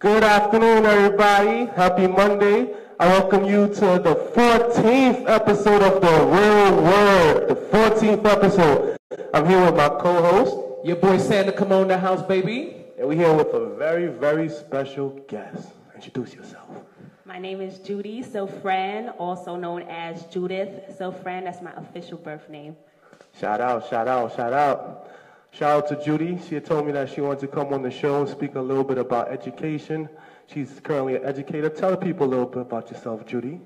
Good afternoon, everybody. Happy Monday. I welcome you to the 14th episode of The Real Word. The 14th episode. I'm here with my co-host. Your boy Sander, come on the house, baby. And we're here with a very, very special guest. Introduce yourself. My name is Judy Silfrene, also known as Judith Silfrene. That's my official birth name. Shout out, shout out, shout out. Shout out to Judy. She had told me that she wanted to come on the show and speak a little bit about education. She's currently an educator. Tell people a little bit about yourself, Judy.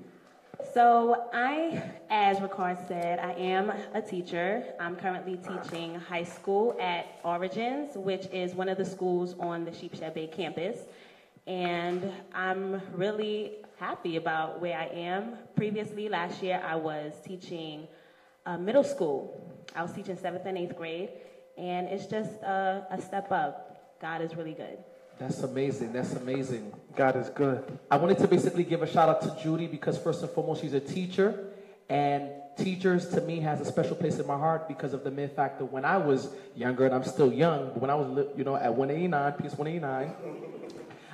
So, I, as Ricard said, I am a teacher. I'm currently teaching high school at Origins, which is one of the schools on the Sheepshead Bay campus. And I'm really happy about where I am. Previously, last year, I was teaching uh, middle school. I was teaching seventh and eighth grade and it's just a, a step up. God is really good. That's amazing. That's amazing. God is good. I wanted to basically give a shout out to Judy because first and foremost, she's a teacher, and teachers to me has a special place in my heart because of the mere fact that when I was younger, and I'm still young, but when I was, you know, at 189, PS 189,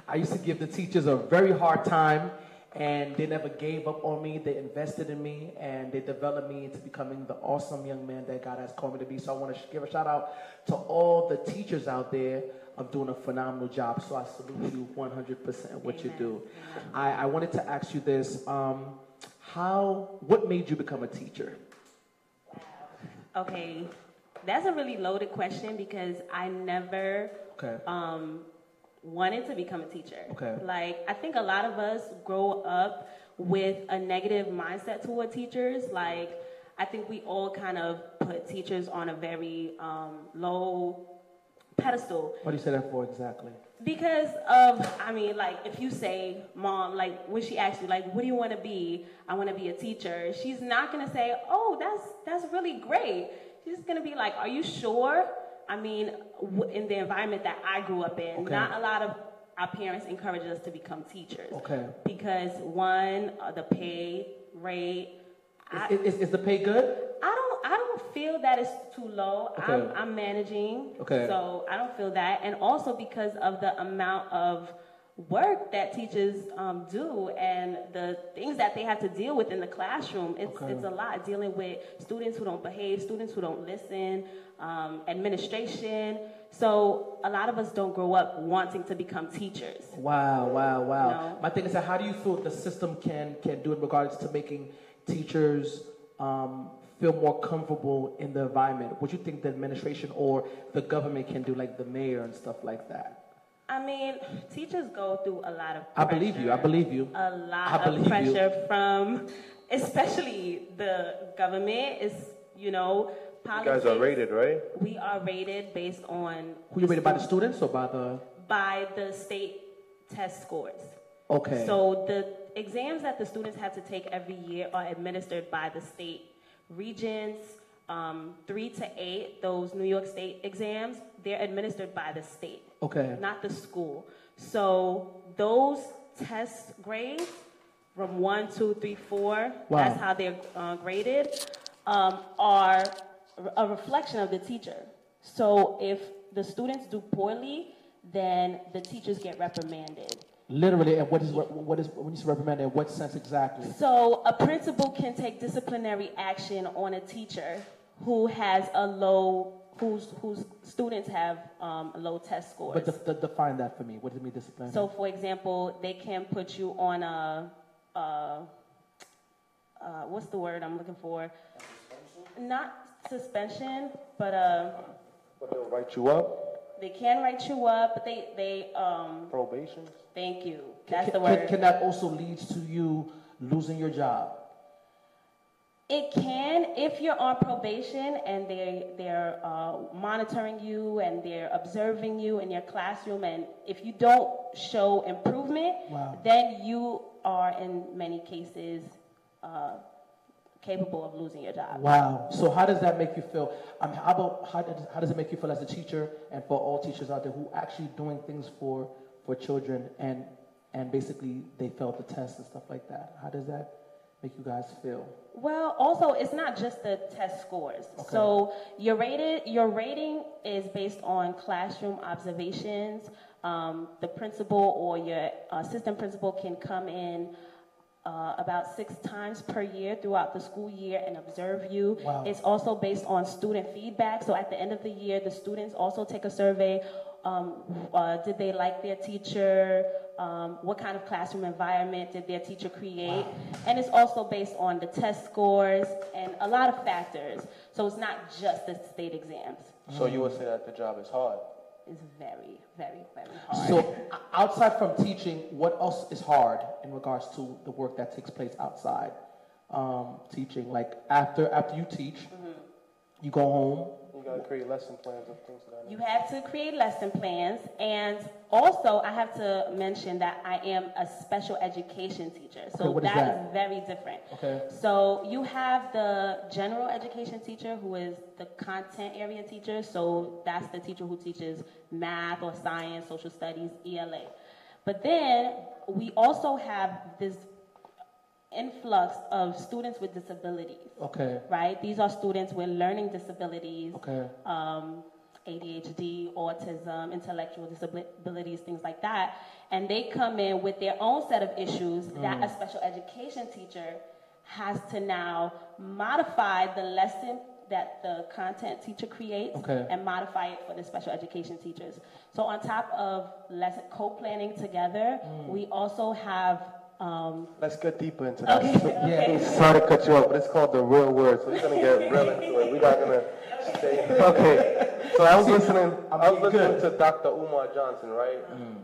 I used to give the teachers a very hard time and they never gave up on me. They invested in me and they developed me into becoming the awesome young man that God has called me to be. So I want to give a shout out to all the teachers out there of doing a phenomenal job. So I salute you 100% what Amen. you do. I, I, wanted to ask you this. Um, how, what made you become a teacher? Okay, that's a really loaded question because I never okay. um, wanted to become a teacher. Okay. Like I think a lot of us grow up with a negative mindset toward teachers. Like I think we all kind of put teachers on a very um, low pedestal. What do you say that for exactly? Because of, I mean, like if you say, mom, like when she asks you, like, what do you want to be? I want to be a teacher. She's not gonna say, oh, that's that's really great. She's gonna be like, are you sure? I mean, in the environment that I grew up in, okay. not a lot of our parents encouraged us to become teachers. Okay. Because one, uh, the pay rate. Is, is, is, the pay good? I don't. I don't feel that it's too low. Okay. I'm, I'm managing. Okay. So I don't feel that, and also because of the amount of work that teachers um, do and the things that they have to deal with in the classroom. It's, okay. it's a lot dealing with students who don't behave, students who don't listen, um, administration. So a lot of us don't grow up wanting to become teachers. Wow, wow, wow. You know? My thing is that how do you feel the system can can do in regards to making teachers um, feel more comfortable in the environment? What do you think the administration or the government can do, like the mayor and stuff like that? I mean, teachers go through a lot of pressure. I believe you. I believe you. A lot of pressure you. from, especially the government. Is you know Politics, you guys are rated, right? We are rated based on. Who you rated by the students or by the? By the state test scores. Okay. So the exams that the students have to take every year are administered by the state regents. Um, three to eight, those New York State exams, they're administered by the state. Okay. Not the school. So those test grades from one, two, three, four, wow. that's how they're uh, graded, um, are a reflection of the teacher. So if the students do poorly, then the teachers get reprimanded. Literally, and what is what is when you say reprimanded? In what sense exactly? So a principal can take disciplinary action on a teacher who has a low whose whose students have um, low test scores. But de- de- define that for me. What does it mean disciplinary? So, for example, they can put you on a, a uh, what's the word I'm looking for? Suspension? Not suspension, but uh. But they'll write you up. They can write you up, but they they um. Probation. Thank you. That's can, the word. Can, can that also lead to you losing your job? It can if you're on probation and they they're uh, monitoring you and they're observing you in your classroom, and if you don't show improvement, wow. then you are in many cases uh, capable of losing your job. Wow. So how does that make you feel? Um, how about how does, how does it make you feel as a teacher and for all teachers out there who actually doing things for for children and and basically they failed the test and stuff like that? How does that make you guys feel? Well, also it's not just the test scores. Okay. So your rated your rating is based on classroom observations. Um, the principal or your assistant principal can come in uh, about six times per year throughout the school year and observe you. Wow. It's also based on student feedback. So at the end of the year, the students also take a survey. Um, uh, did they like their teacher? Um, what kind of classroom environment did their teacher create? And it's also based on the test scores and a lot of factors. So it's not just the state exams. So you would say that the job is hard? It's very, very, very hard. So, outside from teaching, what else is hard in regards to the work that takes place outside um, teaching? Like after after you teach, you go home. You gotta create lesson plans and things like that. You have to create lesson plans, and also I have to mention that I am a special education teacher. Okay, So what is that is that? very different. Okay. So you have the general education teacher who is the content area teacher. So that's the teacher who teaches math or science, social studies, ELA. But then we also have this influx of students with disabilities Okay. right? These are students with learning disabilities, Okay. um, ADHD, autism, intellectual disabilities, things like that. And they come in with their own set of issues that a special education teacher has to now modify the lesson that the content teacher creates Okay. and modify it for the special education teachers. So on top of lesson co-planning together, we also have um, Let's get deeper into that. okay, okay. Sorry to cut you off, but it's called the real word, so we're gonna get real into it. We're not gonna stay. Okay. So I was listening. I'm I was listening good. to Dr. Umar Johnson, right?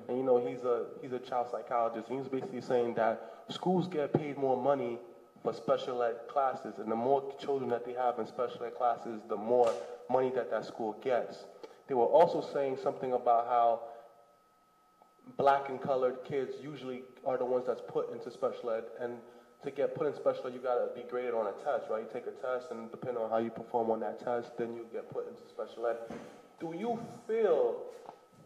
And you know he's a he's a child psychologist. And he was basically saying that schools get paid more money for special ed classes, and the more children that they have in special ed classes, the more money that that school gets. They were also saying something about how black and colored kids usually are the ones that's put into special ed. And to get put in special ed, you gotta be graded on a test, right? You take a test, and depending on how you perform on that test, then you get put into special ed. Do you feel?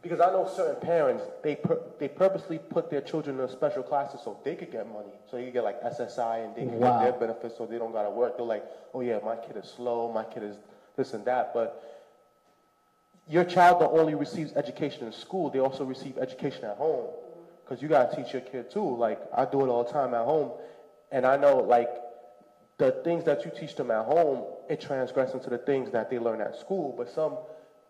Because I know certain parents, they pur- they purposely put their children in special classes so they could get money, so you get like SSI and they can Wow. get their benefits, so they don't gotta work. They're like, oh yeah, my kid is slow, my kid is this and that, but your child not only receives education in school, they also receive education at home. Because you gotta teach your kid too. Like I do it all the time at home, and I know like the things that you teach them at home, it transgresses into the things that they learn at school. But some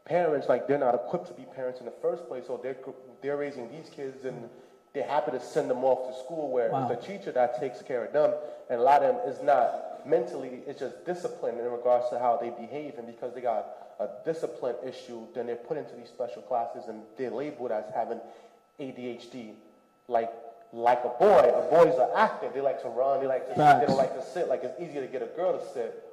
parents, like they're not equipped to be parents in the first place, so they're they're raising these kids and they're happy to send them off to school where Wow. the teacher that takes care of them, and a lot of them is not mentally, it's just discipline in regards to how they behave, and because they got a discipline issue, then they're put into these special classes and they're labeled as having ADHD. Like like a boy, a boys are active. They like to run. They like to sit. They don't like to sit. Like it's easier to get a girl to sit.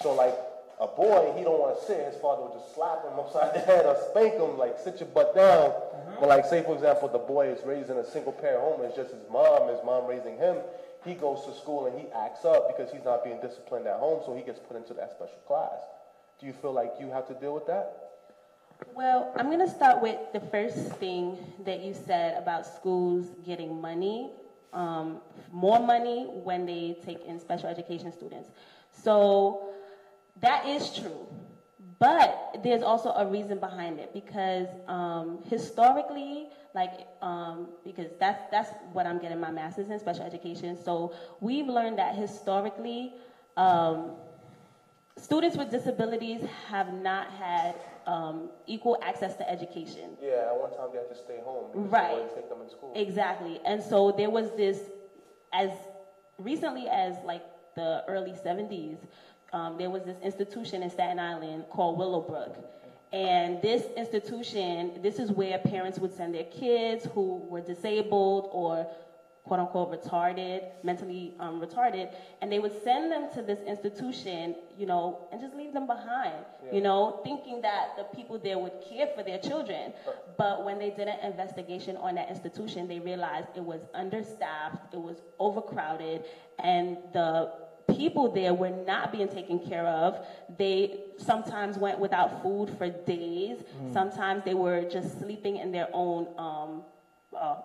So like a boy, he don't want to sit. His father would just slap him upside the head or spank him, like sit your butt down. Mm-hmm. But like say for example, the boy is raised in a single parent home. It's just his mom. His mom raising him. He goes to school and he acts up because he's not being disciplined at home. So he gets put into that special class. Do you feel like you have to deal with that? Well, I'm going to start with the first thing that you said about schools getting money, um, more money when they take in special education students. So that is true. But there's also a reason behind it because um, historically, like, um, because that's, that's what I'm getting my master's in special education. So we've learned that historically, um, students with disabilities have not had um, equal access to education. Yeah, at one time they had to stay home. because Right. Take them in school. Exactly. And so there was this, as recently as like the early 70s, um, there was this institution in Staten Island called Willowbrook. And this institution, this is where parents would send their kids who were disabled or quote unquote retarded, mentally um, retarded, and they would send them to this institution, you know, and just leave them behind, you know, thinking that the people there would care for their children. But when they did an investigation on that institution, they realized it was understaffed, it was overcrowded, and the people there were not being taken care of. They sometimes went without food for days. Sometimes they were just sleeping in their own um, uh,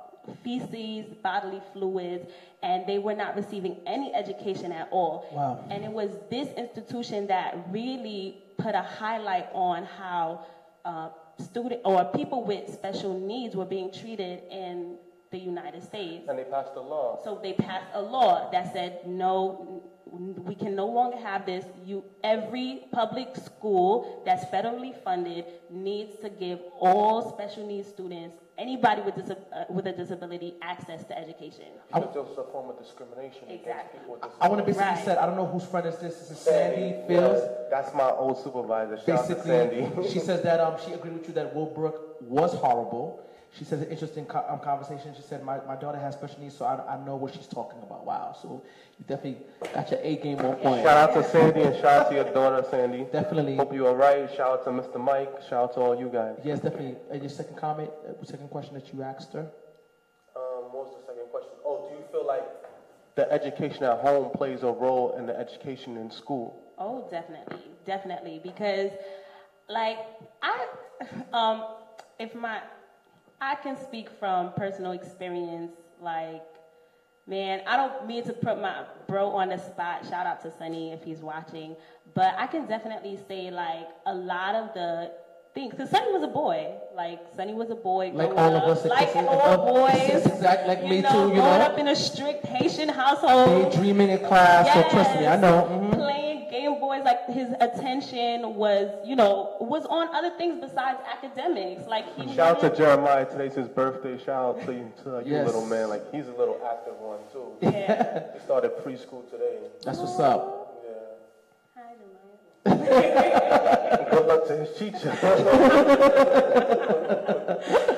feces, bodily fluids, and they were not receiving any education at all. Wow. And it was this institution that really put a highlight on how uh, student or people with special needs were being treated in the United States. And they passed a law. So they passed a law that said no, we can no longer have this. You, every public school that's federally funded needs to give all special needs students, anybody with, dis- uh, with a disability, access to education. Because there was a form of discrimination against Exactly. people with I want to disabilities. basically Right. said, I don't know whose friend is this. This is Sandy Fields. Yeah, that's my old supervisor. Shout out to Basically, Sandy. she says that um, she agreed with you that Willowbrook was horrible. She says an interesting co- um, conversation. She said, my, my daughter has special needs, so I, I know what she's talking about. Wow. So you definitely got your A game on point. Shout out to Sandy and shout out to your daughter, Sandy. Definitely. Hope you're all right. Shout out to Mr. Mike. Shout out to all you guys. Yes, definitely. And your second comment, uh, second question that you asked her? Um, what was the second question? Oh, do you feel like the education at home plays a role in the education in school? Oh, definitely, definitely. Because, like, I, um, if my, I can speak from personal experience. Like, man, I don't mean to put my bro on the spot. Shout out to Sunny if he's watching. But I can definitely say, like, a lot of the things. Because Sunny was a boy. Like, Sunny was a boy. Like all of us, Like all boys. Exactly, like me know, too, you know, growing know? up in a strict Haitian household. Daydreaming in class, so trust me, I know. Mhm. Playing Boys, like his attention was, you know, was on other things besides academics. Like he Shout out to Jeremiah. Today's his birthday. Shout out to you, to you Yes. little man. Like he's a little active one too. Yeah. He started preschool today. That's what's up. Yeah. Hi, Jeremiah. Good luck to his teacher.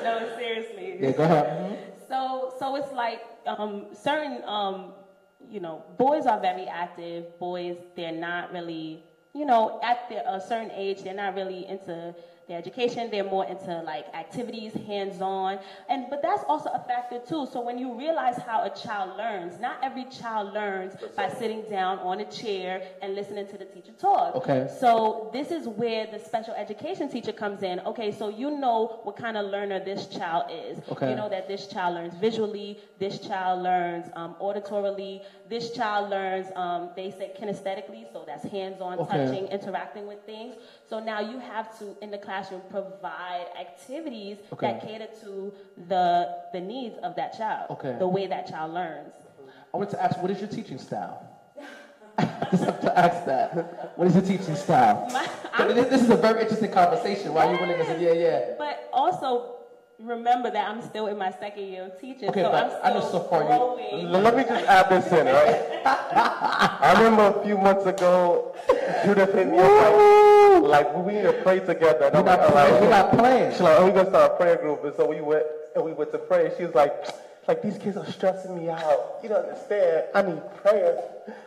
no, seriously. Yeah, go ahead. Mhm. So, so it's like um, certain, um, you know, boys are very active. Boys, they're not really, you know, at the, a certain age, they're not really into their education. They're more into like activities, hands-on, and but that's also a factor too. So when you realize how a child learns, not every child learns by sitting down on a chair and listening to the teacher talk. Okay. So this is where the special education teacher comes in. Okay, so you know what kind of learner this child is. Okay. You know that this child learns visually, this child learns um, auditorily, this child learns, um, they say kinesthetically, so that's hands-on, Okay. touching, interacting with things. So now you have to, in the classroom, provide activities Okay. that cater to the, the needs of that child, Okay. the way that child learns. I wanted to ask, what is your teaching style? I just have to ask that. What is your teaching style? My- But this, this is a very interesting conversation. Why are you willing to say, yeah, yeah? But also, remember that I'm still in my second year of teaching, Okay, so but I'm still I know so far you- growing. Let me just add this in, right? I remember a few months ago, Judith hit me up like, like we need to pray together. And We're I'm not like, playing. all We're not playing. She's like, oh, we gonna start a prayer group, and so we went and we went to pray. She was like, like these kids are stressing me out. You don't understand. I need prayer.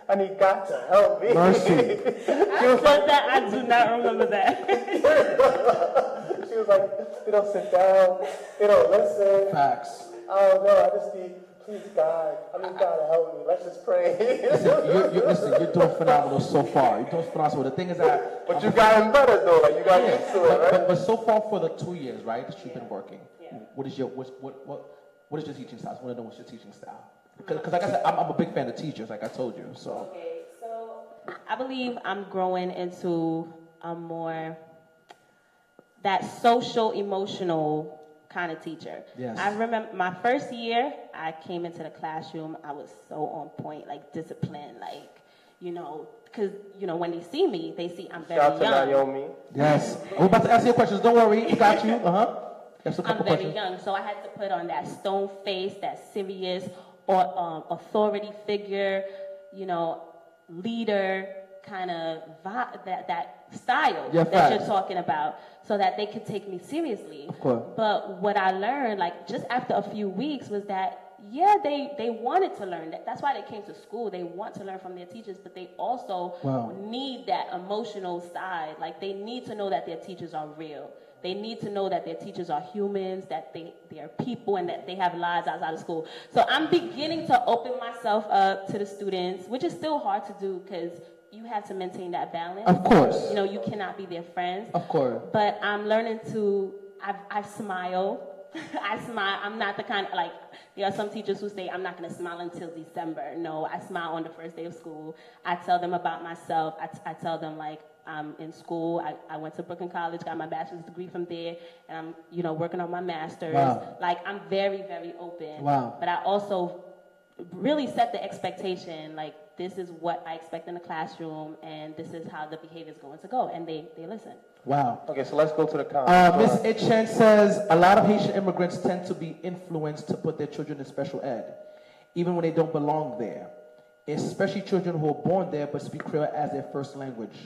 I need God to help me. Mercy. I said that. I do not remember that. she was like, they don't sit down. They don't listen. Facts. Oh, I don't know. I just need, please God. I need God to help me. Let's just pray. Listen, you're, you're, listen, you're doing phenomenal so far. You're doing phenomenal. The thing is that, but you gotten better though. Like you got yeah, used to but, it, right? but, but so far for the two years, right, that you've been working, Yeah. what is your what what what what is your teaching style? I want to know what's your teaching style. Uh-huh. Because like I said, I'm, I'm a big fan of teachers, like I told you. So Okay, so I believe I'm growing into a more that social emotional kind of teacher. Yes. I remember my first year, I came into the classroom, I was so on point, like disciplined, like, you know, because, you know, when they see me, they see I'm very Shout out to young. Naomi. yes, we're about to ask you questions. Don't worry, we got you. Uh huh. There's a I'm couple very questions. young, so I had to put on that stone face, that serious or um, authority figure, you know, leader kind of vi- that that style Yeah, that facts. you're talking about, so that they could take me seriously. Of course. But what I learned, like just after a few weeks, was that yeah, they they wanted to learn. That that's why they came to school. They want to learn from their teachers, but they also Wow. need that emotional side. Like they need to know that their teachers are real. They need to know that their teachers are humans, that they, they are people, and that they have lives outside of school. So I'm beginning to open myself up to the students, which is still hard to do because you have to maintain that balance. Of course. You know, you cannot be their friends. Of course. But I'm learning to, I've, I've smiled I smile. I'm not the kind like there are some teachers who say I'm not going to smile until December. No, I smile on the first day of school. I tell them about myself. I, t- I tell them like I'm in school. I, I went to Brooklyn College, got my bachelor's degree from there, and I'm you know working on my master's. Wow. Like I'm very very open. Wow. But I also really set the expectation like this is what I expect in the classroom, and this is how the behavior is going to go, and they they listen. Wow. Okay, so let's go to the Uh, comments. Miss Itchen says a lot of Haitian immigrants tend to be influenced to put their children in special ed, even when they don't belong there. Especially children who are born there but speak Creole as their first language.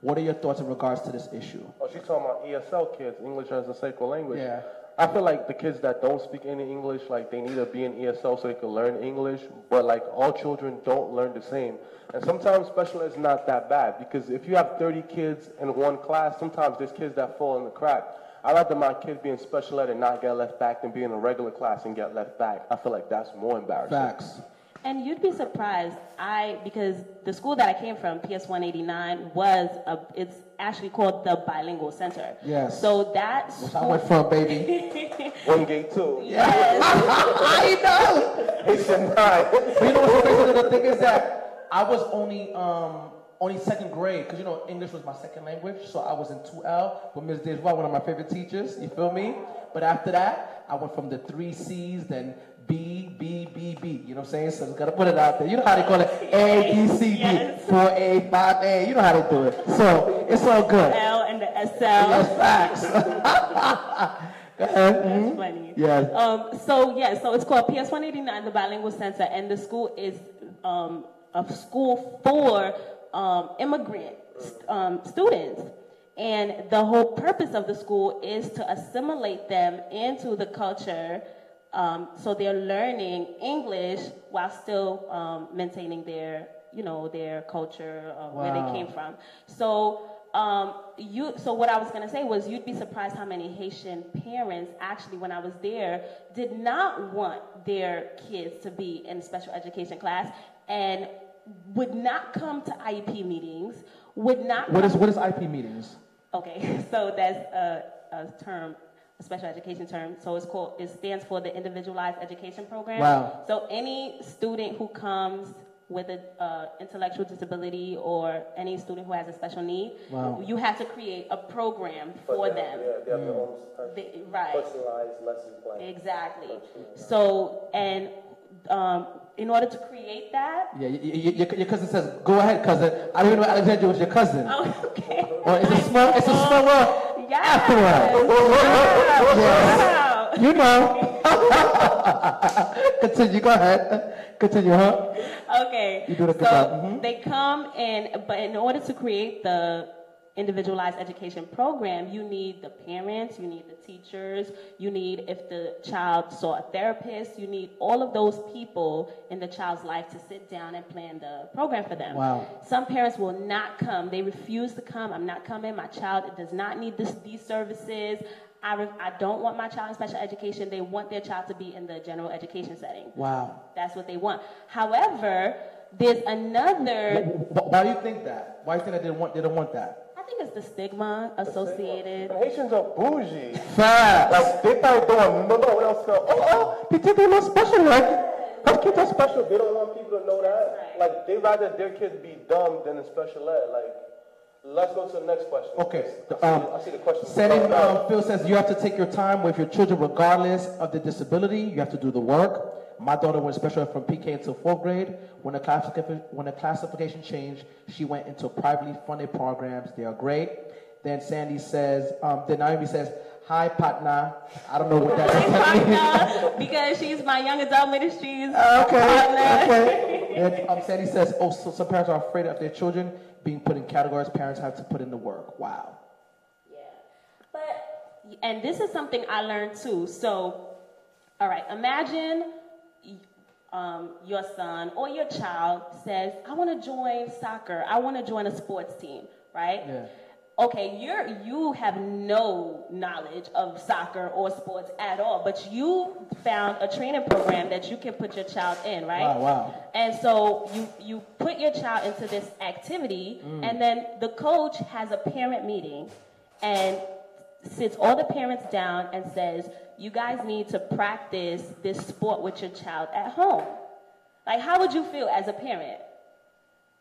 What are your thoughts in regards to this issue? Oh, she's talking about ESL kids, English as a second language. Yeah. I feel like the kids that don't speak any English, like they need to be in ESL so they can learn English. But like all children don't learn the same. And sometimes special is not that bad because if you have 30 kids in one class, sometimes there's kids that fall in the crack. I'd rather my kid be in special ed and not get left back than be in a regular class and get left back. I feel like that's more embarrassing. Facts. And you'd be surprised. I because the school that I came from, PS 189, was a. It's actually called the Bilingual Center. Yes. So that Which I went from, baby. One gate two. Yes. I know. It's a nine. You know what's crazy? The thing is that I was only um only second grade because you know English was my second language, so I was in 2L with Ms. Desjoie, one of my favorite teachers. You feel me? But after that, I went from the three C's, then B, B, B, B. You know what I'm saying? So I gotta put it out there. You know how they call it A, B, C, D, Yes. four A, five A. You know how they do it. So it's all good. L and the SL. Yes, facts. That's Mhm. funny. Yes. Um, so yeah, so it's called PS 189, the Bilingual Center, and the school is um, a school for um, immigrant um, students. And the whole purpose of the school is to assimilate them into the culture, um, so they're learning English while still um, maintaining their, you know, their culture, uh, where they came from. So um, you, so what I was gonna say was, you'd be surprised how many Haitian parents actually, when I was there, did not want their kids to be in special education class and would not come to IEP meetings. Would not. What is what is IP meetings? Okay, so that's a, a term, a special education term. So it's called, it stands for the Individualized Education Program. Wow. So any student who comes with an uh, intellectual disability or any student who has a special need, Wow. you have to create a program for them. Yeah, they have their own They- right. personalized lesson plan. Exactly. So, and um, in order to create that, Yeah, y- y- your, your cousin says, "Go ahead, cousin." I don't even know Alexandria was your cousin. oh, okay. Or it's a small, it's a small world. Yes. Afterward. Wow. You know. Continue. Go ahead. Continue, huh? Okay. You a good so. Mhm. They come and, but in order to create the individualized education program, you need the parents, you need the teachers, you need if the child saw a therapist, you need all of those people in the child's life to sit down and plan the program for them. Wow. Some parents will not come. They refuse to come. I'm not coming. My child does not need this, these services. I, re- I don't want my child in special education. They want their child to be in the general education setting. Wow. That's what they want. However, there's another. Why do you think that? Why do you think that they didn't want? They don't want that. I think it's the stigma associated. And Haitians are bougie. Facts. Like they thought doing no no what else go, oh oh they think they more special like her kids are special. They don't want people to know that. Like they rather their kids be dumb than a special ed. Like let's go to the next question. Okay. I see, Um, the- I see the question. Sandy um, Phil says you have to take your time with your children regardless of the disability. You have to do the work. My daughter went special ed from PK until fourth grade. When the classification when the classification changed, she went into privately funded programs. They are great. Then Sandy says, um, then Naomi says, "Hi, partner." I don't know what that means. Partner, because she's my young adult ministries okay. partner. Okay. And um, Sandy says, "Oh, so some parents are afraid of their children being put in categories. Parents have to put in the work." Wow. Yeah. But, and this is something I learned too. So, all right, imagine um, your son or your child says, I want to join soccer, I want to join a sports team, right? Yeah. Okay, you're you have no knowledge of soccer or sports at all, but you found a training program that you can put your child in, right? Wow, wow. And so you you put your child into this activity, mm. and then the coach has a parent meeting, and sits all the parents down and says, you guys need to practice this sport with your child at home. Like, how would you feel as a parent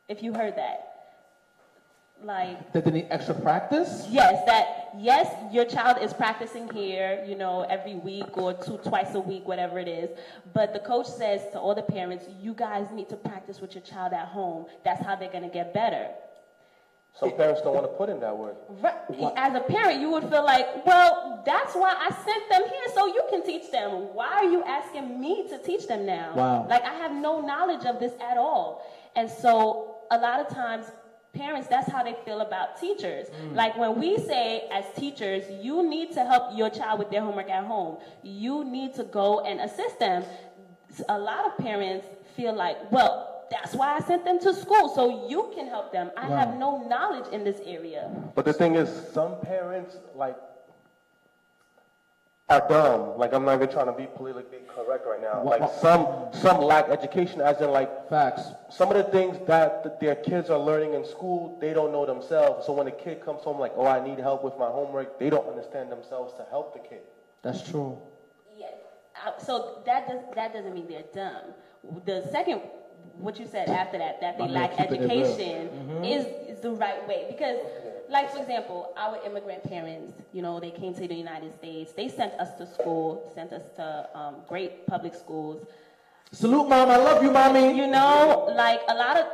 if you heard that? Like, Did they need extra practice? yes, that, yes, your child is practicing here, you know, every week or two, twice a week, whatever it is. But the coach says to all the parents, you guys need to practice with your child at home. That's how they're going to get better. Some parents don't want to put in that work. Right. As a parent, you would feel like, well, that's why I sent them here so you can teach them. Why are you asking me to teach them now? Wow. Like, I have no knowledge of this at all. And so, a lot of times, parents, that's how they feel about teachers. Mm. Like, when we say, as teachers, you need to help your child with their homework at home, you need to go and assist them. A lot of parents feel like, well, that's why I sent them to school, so you can help them. I Wow. have no knowledge in this area. But the thing is, some parents, like, are dumb. Like, I'm not even trying to be politically correct right now. Like, some, some lack education, as in, like, Facts. some of the things that th- their kids are learning in school, they don't know themselves. So when a kid comes home like, oh, I need help with my homework, they don't understand themselves to help the kid. That's true. Yeah. Uh, So that does that doesn't mean they're dumb. The second, what you said after that, that they I'm lack gonna keep it real. education, is is the right way because. Like for example, our immigrant parents, you know, they came to the United States. They sent us to school, sent us to um, great public schools. Salute, mom. I love you, mommy. You know, like a lot of,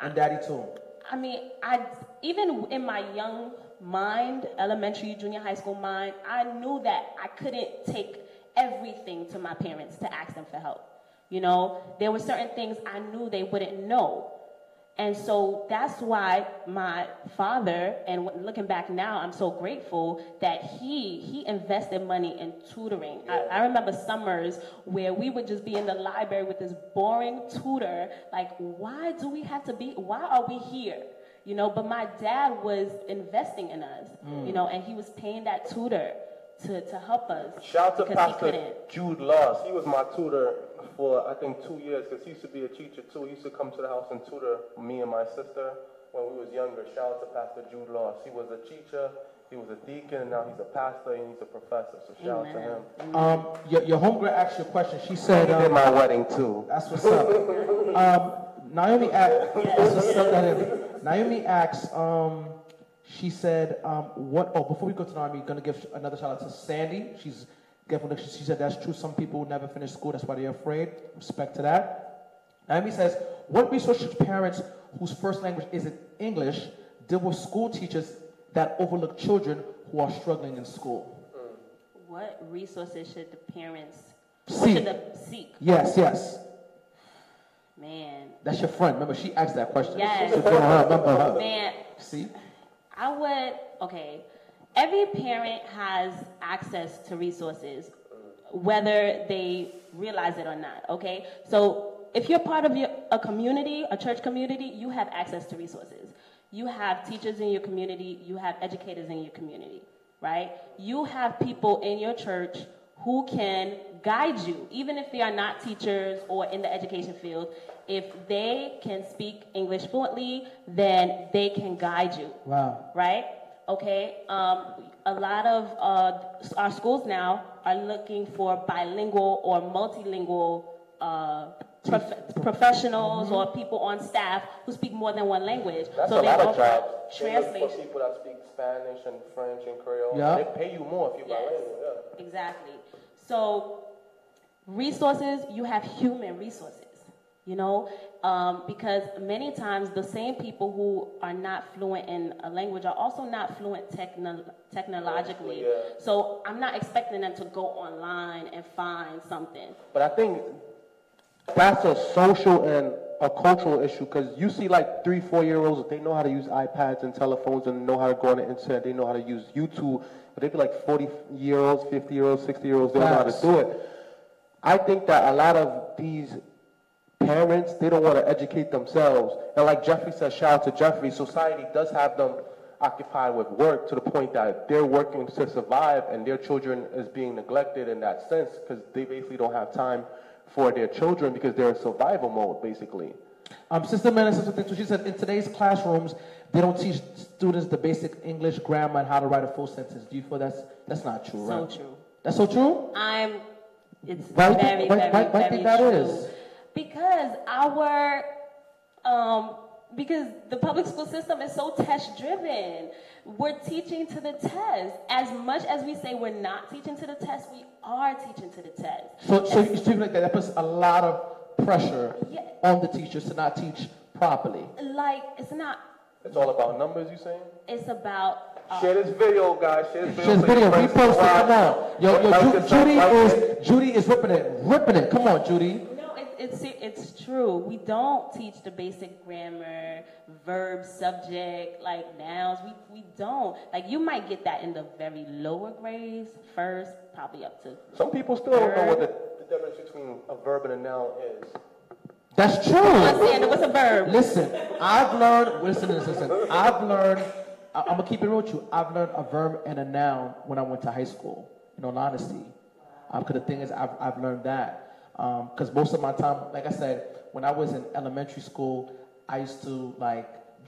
And daddy too. I mean, I even in my young mind, elementary, junior high school mind, I knew that I couldn't take everything to my parents to ask them for help. You know, there were certain things I knew they wouldn't know. And so that's why my father, and looking back now, I'm so grateful that he he invested money in tutoring. I, I remember summers where we would just be in the library with this boring tutor. Like, why do we have to be? Why are we here? You know, but my dad was investing in us. Mm. You know, and he was paying that tutor to to help us Shout out to because he Pastor couldn't. Jude Laws. He was my tutor for, I think, two years because he used to be a teacher too. He used to come to the house and tutor me and my sister when we was younger. Shout out to Pastor Jude Laws. He was a teacher, he was a deacon, and now he's a pastor and he's a professor. So shout out to him. Um, your, your homegirl asked you a question. She said, He did um, my wedding too. That's what's up. Um, Naomi asked, that's what's up, that- Naomi asks, um, she said, um, what, oh, before we go to Naomi, we're gonna give another shout out to Sandy. She's giving, she said that's true. Some people will never finish school. That's why they're afraid. Respect to that. Naomi says, what resources should parents whose first language isn't English deal with school teachers that overlook children who are struggling in school? What resources should the parents Seek. should the seek? Yes, yes. Man, That's your friend. Remember, she asked that question. Yes. So if you don't have- remember her. man, See? I would, okay. Every parent has access to resources, whether they realize it or not, okay? So if you're part of your, a community, a church community, you have access to resources. You have teachers in your community, you have educators in your community, right? You have people in your church who can guide you, even if they are not teachers or in the education field. If they can speak English fluently, then they can guide you Wow. right? Okay. Um, a lot of uh, our schools now are looking for bilingual or multilingual uh, prof- professionals or people on staff who speak more than one language. That's so a they lot of offer jobs. They look for people that speak Spanish and French and Creole. Yeah. They pay you more if you're Yes. bilingual. Yeah. Exactly. So, resources, you have human resources, you know, um, because many times the same people who are not fluent in a language are also not fluent techno- technologically. Yeah. So, I'm not expecting them to go online and find something. But I think that's a social and a cultural issue because you see like three, four year olds, they know how to use iPads and telephones and know how to go on the internet, they know how to use YouTube, but they be like 40 year olds, 50 year olds, 60 year olds, they don't know how to do it. I think that a lot of these parents, they don't want to educate themselves. And like Jeffrey said, shout out to Jeffrey, society does have them occupied with work to the point that they're working to survive and their children is being neglected in that sense because they basically don't have time for their children because they're in survival mode basically. Um, Sister Mena said something too. She said in today's classrooms, they don't teach students the basic English grammar and how to write a full sentence. Do you feel that's that's not true, So right? true. That's so true? I'm, it's Why do you very, think- why- very, why- why very think that true. is? Because our, um, because the public school system is so test driven. We're teaching to the test. As much as we say we're not teaching to the test, we are teaching to the test. So, so you feel like that, that puts a lot of pressure Yeah. on the teachers to not teach properly. Like, it's not, It's all about numbers, you saying? it's about, uh, Share this video, guys. Share this video. Just so video, repost it, come on. Yo, yo, Ju- Judy is. Judy is ripping it, ripping it. Come on, Judy. No, it's it's true. We don't teach the basic grammar, verb, subject, like nouns. We we don't. Like you might get that in the very lower grades first, probably up to. Some people still don't know what the, the difference between a verb and a noun is. That's true. Understand what's a verb? Listen, I've learned, listen, listen, listen. I've learned, I, I'm gonna keep it real with you. I've learned a verb and a noun when I went to high school, in all honesty. Uh, because the thing is, I've, I've learned that. Because most of my time, like I said, when I was in elementary school, I used to like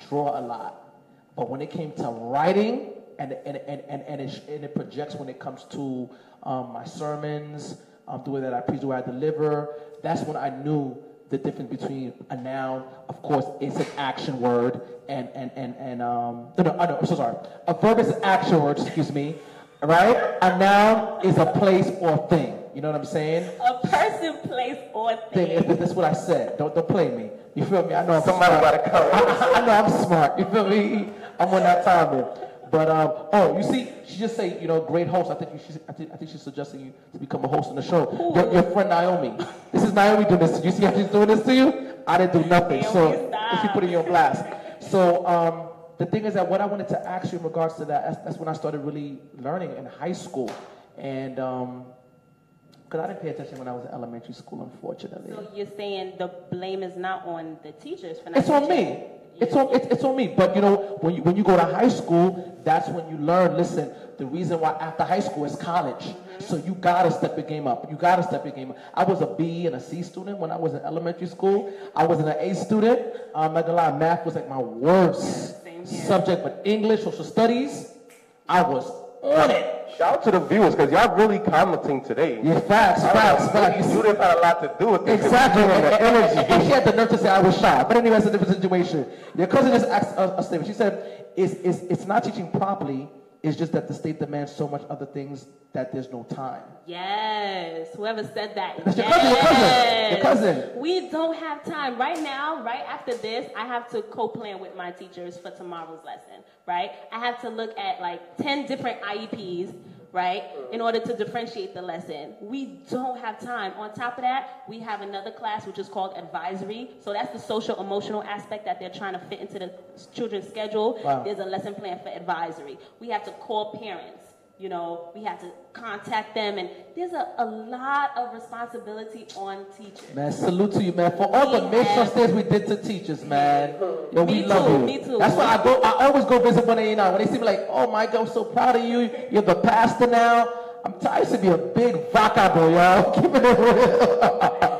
draw a lot. But when it came to writing, and, and, and, and, and, it, and it projects when it comes to um, my sermons, um, the way that I preach, the way I deliver, that's when I knew the difference between a noun, of course, it's an action word, and, and, and, and um, no, no, oh, no, I'm so sorry. A verb is an action word, excuse me, right? A noun is a place or thing. You know what I'm saying? A person, place, or Thing, thing. if that's what I said. Don't, don't play me. You feel me? I know I'm Somebody smart. gotta come. I, I know I'm smart. You feel me? I'm on that timing. But um, oh, you see, she just say, you know, great host. I think you should, I think, I think she's suggesting you to become a host on the show. Your, your friend Naomi. This is Naomi doing this. You You see how she's doing this to you? I didn't do nothing. So Naomi, stop. she putting you on blast. So um, the thing is that what I wanted to ask you in regards to that, that's, that's when I started really learning in high school, and um, because I didn't pay attention when I was in elementary school, unfortunately. So you're saying the blame is not on the teachers for not It's on teaching? me. It's on, it's, it's on me. But you know, when you, when you go to high school, that's when you learn, listen, the reason why after high school is college. Mm-hmm. So you gotta step your game up. You gotta step your game up. I was a B and a C student when I was in elementary school. I was an A student. I'm not gonna lie, math was like my worst subject, but English, social studies, I was on it. Shout out to the viewers, because y'all really commenting today. Yeah, facts, facts, facts. You didn't have a lot to do with this. Exactly. The energy. and she had the nerve to say I was shy. But anyway, it's a different situation. Your cousin just asked a, a statement. She said, it's, it's, it's not teaching properly. It's just that the state demands so much other things that there's no time. Yes, whoever said that. That's your cousin, your cousin, your cousin. We don't have time. Right now, right after this, I have to co-plan with my teachers for tomorrow's lesson, right? I have to look at like 10 different IEPs, right, uh-huh. in order to differentiate the lesson. We don't have time. On top of that, we have another class which is called advisory. So that's the social emotional aspect that they're trying to fit into the children's schedule. Wow. There's a lesson plan for advisory. We have to call parents. You know, we have to contact them, and there's a, a lot of responsibility on teachers. Man, salute to you, man, for all the We sure have- things we did to teachers, man. Yo, we Me love you. me too. That's why I go. I always go visit 189 when they see me like, oh my God, I'm so proud of you. You're the pastor now. I'm tired to be a big vacabo, y'all. Keep it real.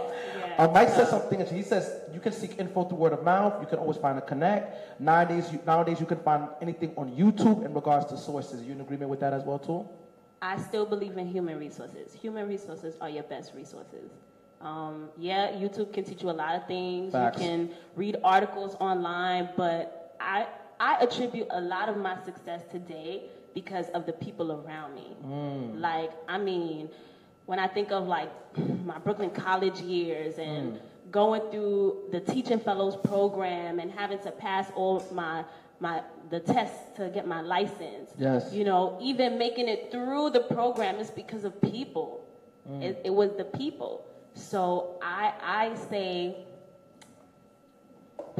Uh, Mike says something. and He says you can seek info through word of mouth. You can always find a connect. Nowadays, you, nowadays you can find anything on YouTube in regards to sources. You in agreement with that as well too? I still believe in human resources. Human resources are your best resources. Um, yeah, YouTube can teach you a lot of things. Facts. You can read articles online, but I I attribute a lot of my success today because of the people around me. Like, I mean, when I think of like my Brooklyn College years and mm. going through the teaching fellows program and having to pass all my my the tests to get my license. Yes. You know, even making it through the program is because of people. Mm. It, it was the people. So I I say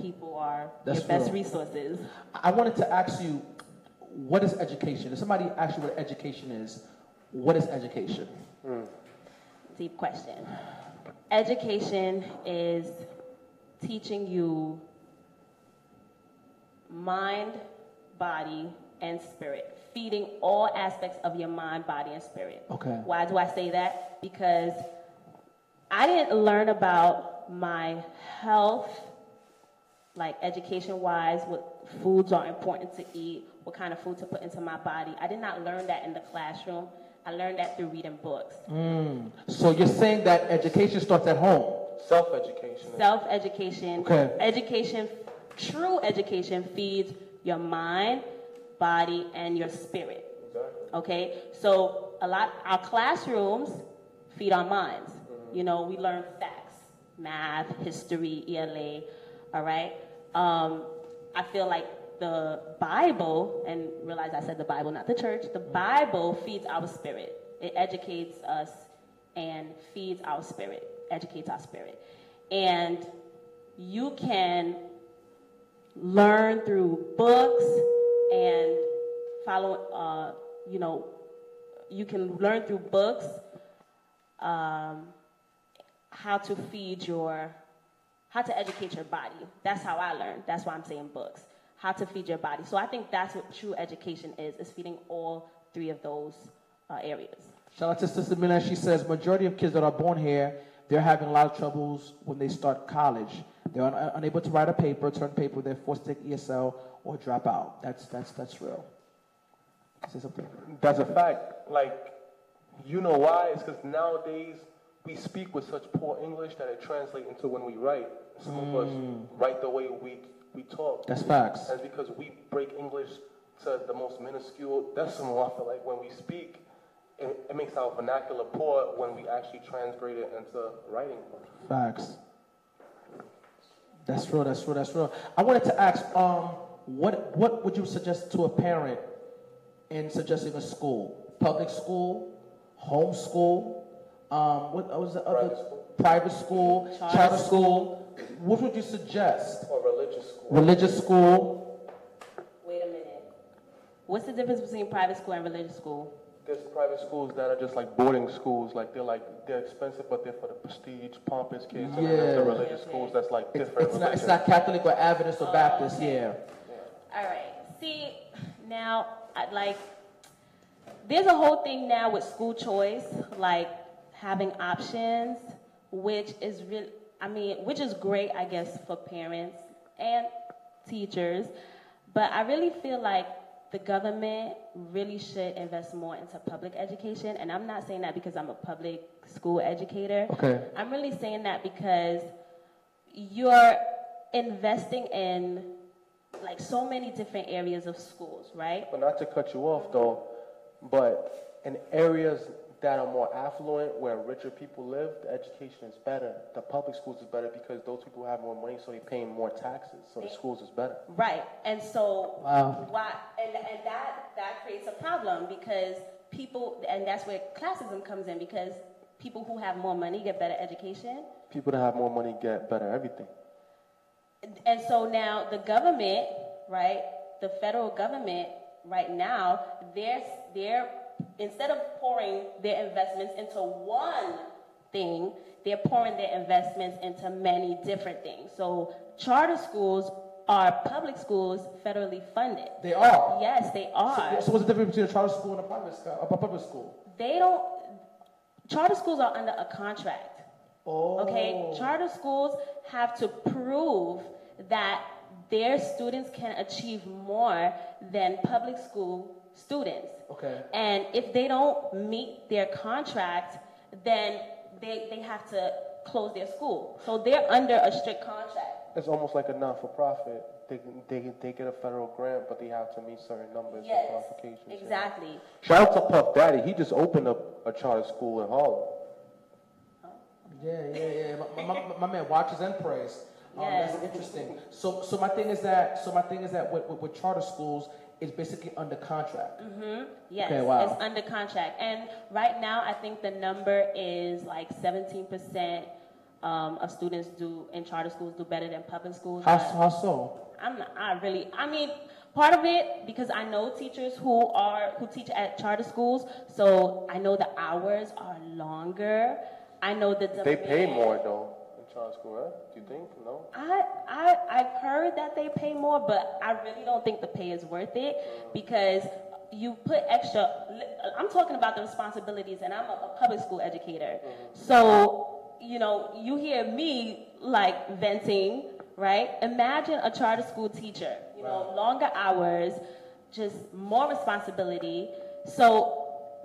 people are That's your best real. resources. I wanted to ask you, what is education? If somebody asks you what education is, what is education? Deep question. Education is teaching you mind, body, and spirit, feeding all aspects of your mind, body, and spirit. Okay. Why do I say that? Because I didn't learn about my health, like education wise, what foods are important to eat, what kind of food to put into my body. I did not learn that in the classroom. I learned that through reading books. Mm. So you're saying that education starts at home? Self-education. Self-education. Okay. Education, true education feeds your mind, body, and your spirit. Exactly. Okay? So a lot our classrooms feed our minds. Mm-hmm. You know, we learn facts, math, history, ELA, all right? Um, I feel like the Bible, and realize I said the Bible, not the church, the. Bible feeds our spirit. It educates us and feeds our spirit, educates our spirit. And you can learn through books and follow, uh, you know, you can learn through books um, how to feed your, how to educate your body. That's how I learned. That's why I'm saying books. How to feed your body. So I think that's what true education is, is feeding all three of those uh, areas. Shout out to Sister Miller. She says majority of kids that are born here, they're having a lot of troubles when they start college. They're un- unable to write a paper, turn paper. They're forced to take ESL or drop out. That's that's that's real. Say something. That's a fact. Like, you know why? It's because nowadays we speak with such poor English that it translates into when we write. Some of us write the way we we talk. That's facts. That's because we break English to the most minuscule decimal. I feel like when we speak, it, it makes our vernacular poor when we actually translate it into writing. Facts. That's real. That's real. That's real. I wanted to ask, um, what what would you suggest to a parent in suggesting a school? Public school, home school, um, what was the other? Private school. Private school, Charter charter school. What would you suggest? Or religious school. Religious school. Wait a minute. What's the difference between private school and religious school? There's private schools that are just like boarding schools. Like they're like they're expensive, but they're for the prestige, pompous kids. And then there's the Yeah. religious schools that's like different. it's not. It's not Catholic or Adventist or oh, Baptist. Yeah. All right. See, now, I'd like, there's a whole thing now with school choice, like having options, which is real. I mean, which is great, I guess, for parents and teachers. But I really feel like the government really should invest more into public education. And I'm not saying that because I'm a public school educator. Okay. I'm really saying that because you're investing in like so many different areas of schools, right? But not to cut you off though, but in areas that are more affluent, where richer people live, the education is better. The public schools is better because those people have more money, so they're paying more taxes. So the schools is better. Right. And so Wow. why and, and that that creates a problem because people and that's where classism comes in because people who have more money get better education. People that have more money get better everything. And so now the government, right, the federal government right now, they're, they're, instead of pouring their investments into one thing, they're pouring their investments into many different things. So charter schools are public schools federally funded. They are. Yes, they are. So, so what's the difference between a charter school and a private school? A public school? They don't, charter schools are under a contract. Oh. Okay, charter schools have to prove that their students can achieve more than public school students. Okay. And if they don't meet their contract, then they, they have to close their school. So they're under a strict contract. It's almost like a non-for-profit. They, they, they get a federal grant, but they have to meet certain numbers Yes, and qualifications. yeah. exactly. Shout out to Puff Daddy. He just opened up a charter school in Harlem. Yeah, yeah, yeah. My, my, my, my man watches and prays. Um, Yes. That's interesting. So, so my thing is that, so my thing is that with, with, with charter schools, it's basically under contract. Mm-hmm. Yes, Okay, wow. it's under contract. And right now, I think the number is like 17% um, of students do in charter schools do better than public schools. How, but how so? I'm not, I really, I mean, part of it because I know teachers who are who teach at charter schools, so I know the hours are longer. I know the They pay more though in charter school, right? Do you think? No. I, I, I've heard that they pay more, but I really don't think the pay is worth it mm. because you put extra. I'm talking about the responsibilities, and I'm a, a public school educator. Mm-hmm. So, you know, you hear me like venting, right? Imagine a charter school teacher, you know, longer hours, just more responsibility. So,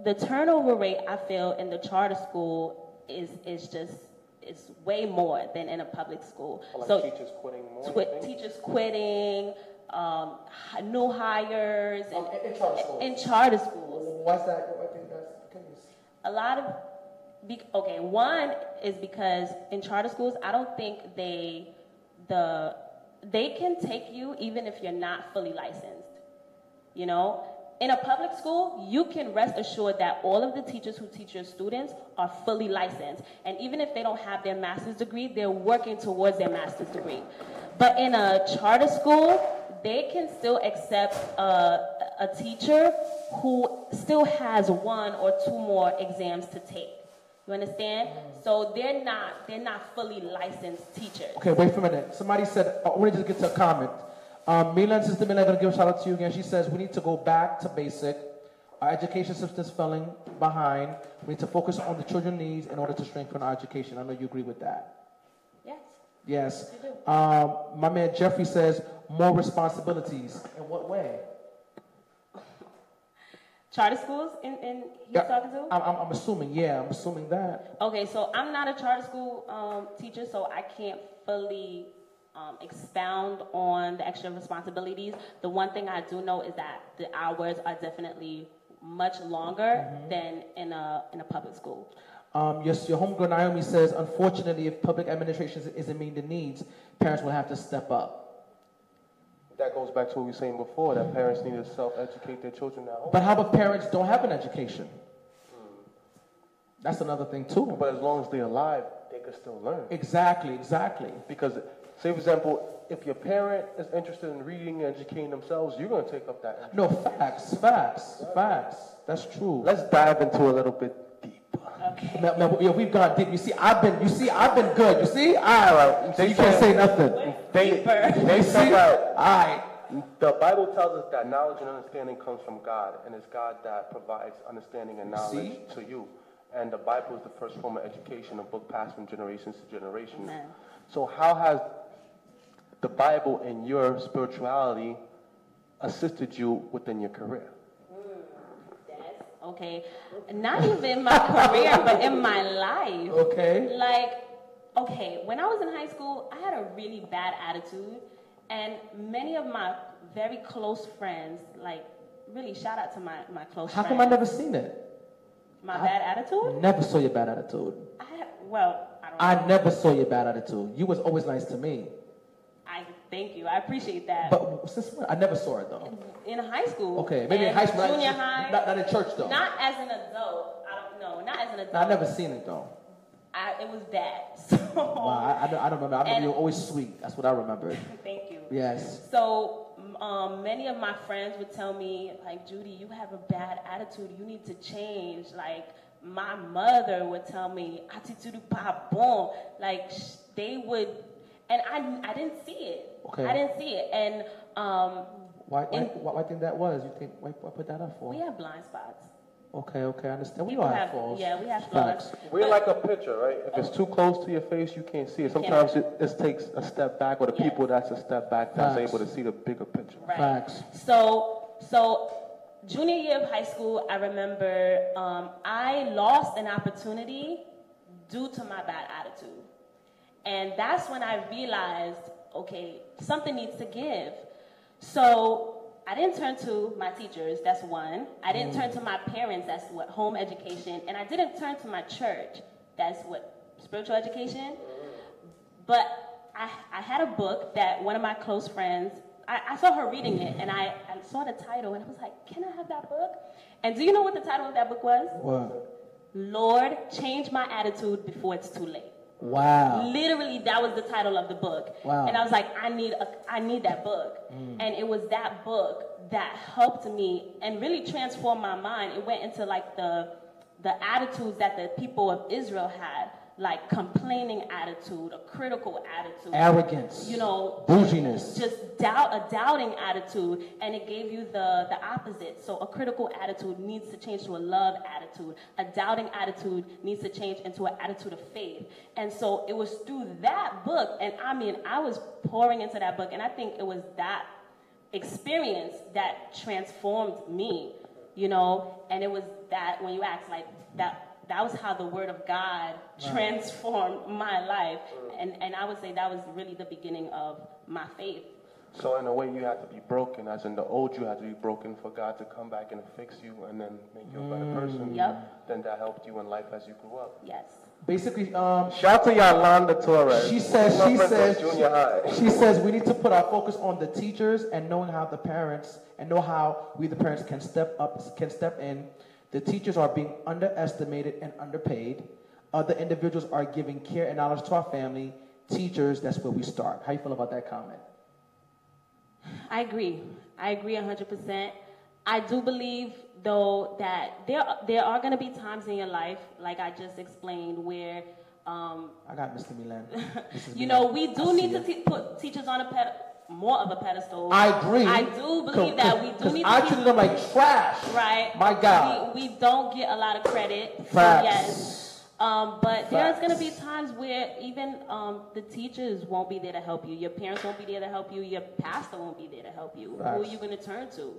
the turnover rate I feel in the charter school is is just is way more than in a public school. Like so teachers quitting more. twi- teachers quitting, um, new hires, and, Um, in- in charter schools. in charter schools. Why's that? I think that's A lot of, be, okay, one is because in charter schools, I don't think they, the, they can take you even if you're not fully licensed. You know, in a public school, you can rest assured that all of the teachers who teach your students are fully licensed. And even if they don't have their master's degree, they're working towards their master's degree. But in a charter school, they can still accept a, a teacher who still has one or two more exams to take. You understand? So they're not they're not fully licensed teachers. Okay, wait for a minute. Somebody said, I want to just get to a comment. Um, Milan, Sister Milan, I'm going to give a shout out to you again. She says, we need to go back to basic. Our education system is falling behind. We need to focus on the children's needs in order to strengthen our education. I know you agree with that. Yes. Yes. I do. Um, my man Jeffrey says, more responsibilities. In what way? Charter schools in, in he's Yeah, talking to? I'm, I'm, I'm assuming, yeah, I'm assuming that. Okay, so I'm not a charter school um, teacher, so I can't fully um, expound on the extra responsibilities. The one thing I do know is that the hours are definitely much longer than in a in a public school. Um, yes, your homegirl Naomi says, unfortunately, if public administration isn't meeting the needs, parents will have to step up. That goes back to what we were saying before, that parents need to self-educate their children now. But how about parents don't have an education? That's another thing too. But as long as they're alive, they can still learn. Exactly, exactly. Because, say for example, if your parent is interested in reading and educating themselves, you're going to take up that. interest. No, facts, facts, facts. That's true. Let's dive into a little bit deep. Okay. Man, man, yeah, we've gone deep. You see, I've been. You see, I've been good. You see, all right. So They you can't say nothing. They, they See, say all that right. the Bible tells us that knowledge and understanding comes from God, and it's God that provides understanding and knowledge See? to you. And the Bible is the first form of education, a book passed from generations to generation. Amen. So, how has the Bible and your spirituality assisted you within your career? That's okay. Not even my career, but in my life. Okay. Like, okay, when I was in high school, I had a really bad attitude, and many of my very close friends, like, really shout out to my, my close friends. How friends. come I never seen it? my bad attitude? Never saw your bad attitude. I well, I don't I never saw your bad attitude. You was always nice to me. Thank you. I appreciate that. But since when? I never saw it though. in high school. Okay, maybe in high school. not- Junior high. Not, not in church though. Not as an adult. I don't know. Not as an adult. I've never seen it though. I, it was bad. So Wow, I, I, don't, I don't remember. I remember And- you were always sweet. That's what I remember. thank you. Yes. So um, many of my friends would tell me, like, Judy, you have a bad attitude. You need to change. Like, my mother would tell me, attitude pas bon. Like, sh- they would, and I, I didn't see it. Okay. I didn't see it. And um, Why, why, In- why, why think that was? You think, why, why put that up for? we have blind spots. Okay, okay, I understand. We People all have have- flaws. yeah, we have Facts. flaws. We're like a picture, right? If it's too close to your face, you can't see it. Sometimes it, it takes a step back, or the Yes. people that's a step back that's Facts. able to see the bigger picture. Right. Facts. So, so junior year of high school, I remember um, I lost an opportunity due to my bad attitude, and that's when I realized, okay, something needs to give. So I didn't turn to my teachers. That's one. I didn't turn to my parents. That's what home education, and I didn't turn to my church. That's what spiritual education. But I, I had a book that one of my close friends, I, I saw her reading it, and I, I saw the title, and I was like, can I have that book? And do you know what the title of that book was? What? Lord, change my attitude before it's too late. Wow. Literally, that was the title of the book. Wow. And I was like, I need, a, I need that book. Mm. And it was that book that helped me and really transformed my mind. It went into like the, the attitudes that the people of Israel had, like complaining attitude, a critical attitude, Arrogance. you know, Bouginess. just doubt, a doubting attitude, and it gave you the, the opposite. So a critical attitude needs to change to a love attitude. A doubting attitude needs to change into an attitude of faith. And so it was through that book, and I mean, I was pouring into that book, and I think it was that experience that transformed me. you know, and it was that when you asked like that that was how the word of God transformed my life. And and I would say that was really the beginning of my faith. So in a way, you had to be broken, as in the old you had to be broken for God to come back and fix you and then make you a better person. Yep. Then that helped you in life as you grew up. Yes. Basically, um, Shout to Yolanda Torres. She says, she says, junior she says we need to put our focus on the teachers and knowing how the parents and know how we the parents can step up, can step in. The teachers are being underestimated and underpaid. Other individuals are giving care and knowledge to our family. Teachers, that's where we start. How you feel about that comment? I agree. I agree 100%. I do believe, though, that there, there are going to be times in your life, like I just explained, where, um, I got Mr. Milan. You Milan. know, we do see need to te- put teachers on a ped- more of a pedestal. I agree. I do believe that we do need to keep, treated them like trash. right. My God. We, we don't get a lot of credit. So Facts. yes. Um, but there's going to be times where even um, the teachers won't be there to help you. Your parents won't be there to help you. Your pastor won't be there to help you. Who are you going to turn to?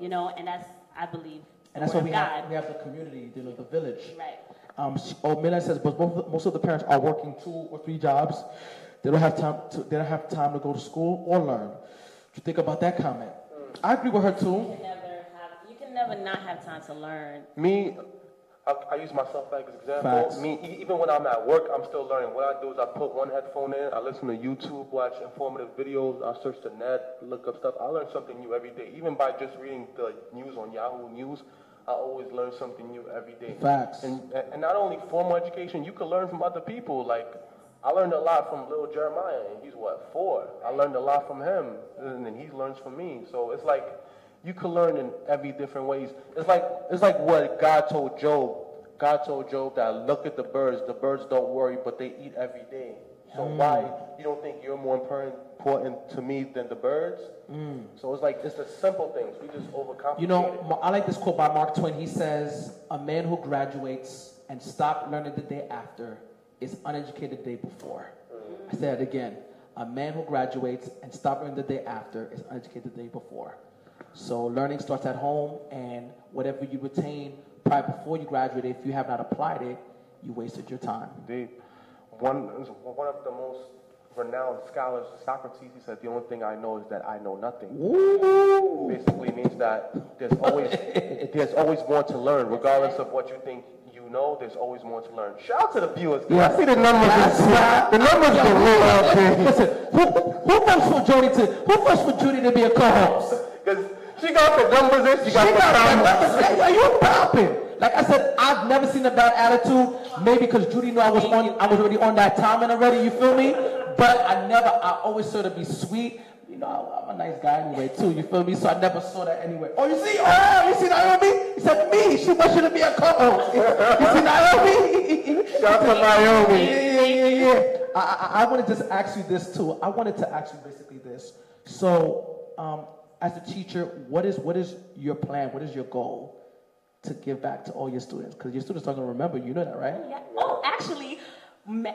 You know, and that's, I believe, And that's why we of have, we have the community, you know, the village. Right. Um, oh, Milan says, but both, most of the parents are working two or three jobs. They don't have time to, they don't have time to go to school or learn. What you think about that comment? I agree with her too. You can never have, you can never not have time to learn. Me, I, I use myself as an example. Facts. Me, e- even when I'm at work, I'm still learning. What I do is I put one headphone in, I listen to YouTube, watch informative videos, I search the net, look up stuff. I learn something new every day. Even by just reading the news on Yahoo News, I always learn something new every day. Facts. And, and not only formal education, you can learn from other people. Like, I learned a lot from little Jeremiah, and he's what, four? I learned a lot from him, and then he learns from me. So it's like, you can learn in every different ways. It's like, it's like what God told Job. God told Job that look at the birds. The birds don't worry, but they eat every day. So hmm. why you don't think you're more important to me than the birds? Hmm. So it's like it's the simple things. We just overcomplicate You know, I like this quote by Mark Twain. He says, "A man who graduates and stop learning the day after is uneducated the day before." I say it again: a man who graduates and stop learning the day after is uneducated the day before. So learning starts at home, and whatever you retain prior before you graduate, if you have not applied it, you wasted your time. They, one, one of the most renowned scholars, Socrates, he said, the only thing I know is that I know nothing. Ooh. Basically means that there's always, there's always more to learn, regardless of what you think know, there's always more to learn. Shout out to the viewers. Yeah. I see the numbers, the numbers are real out there. Listen, who, who votes for Jody to who votes for Judy to be a co-host? Because she got the numbers in, she got She the comments. like, like, you popping. Like I said, I've never seen a bad attitude. Maybe because Judy knew I was on, I was already on that timing already. You feel me? But I never, I always sort of be sweet. You know, I- I'm a nice guy anyway too. You feel me? So I never saw that anyway. Oh, you see? Oh, you see Naomi? He said me. She wants you to be a co-host. You see Naomi? Shout out to Naomi. Yeah, yeah, yeah, yeah. I, I, I want to just ask you this too. I wanted to ask you basically this. So, um, as a teacher, what is what is your plan? What is your goal to give back to all your students? Because your students are going to remember. You know that, right? Yeah. Oh, actually,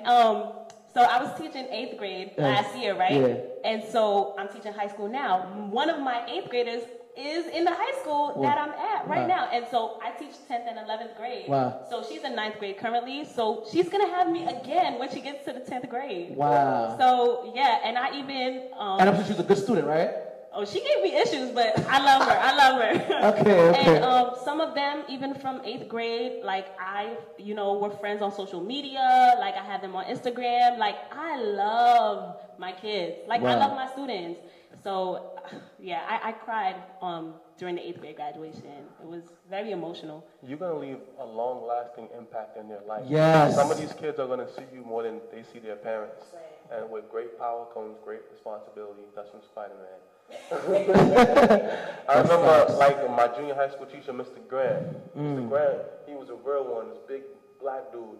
um, so I was teaching eighth grade last year, right? Yeah. And so I'm teaching high school now. One of my eighth graders is in the high school Wow. that I'm at right Wow. now. And so I teach 10th and 11th grade. Wow. So she's in ninth grade currently. So she's going to have me again when she gets to the 10th grade. Wow. So, yeah, and I even, um, And I'm sure she's a good student, right? Oh, she gave me issues, but I love her. I love her. Okay, okay. And um, some of them, even from eighth grade, like I, you know, were friends on social media. Like I have them on Instagram. Like I love my kids. Like I love my students. So, yeah, I, I cried um, during the eighth grade graduation. It was very emotional. You're going to leave a long lasting impact in their life. Yes. Some of these kids are going to see you more than they see their parents. And with great power comes great responsibility. That's from Spider Man. I remember, like, my junior high school teacher, Mr. Grant. Mr. Mm. Grant, he was a real one, this big black dude.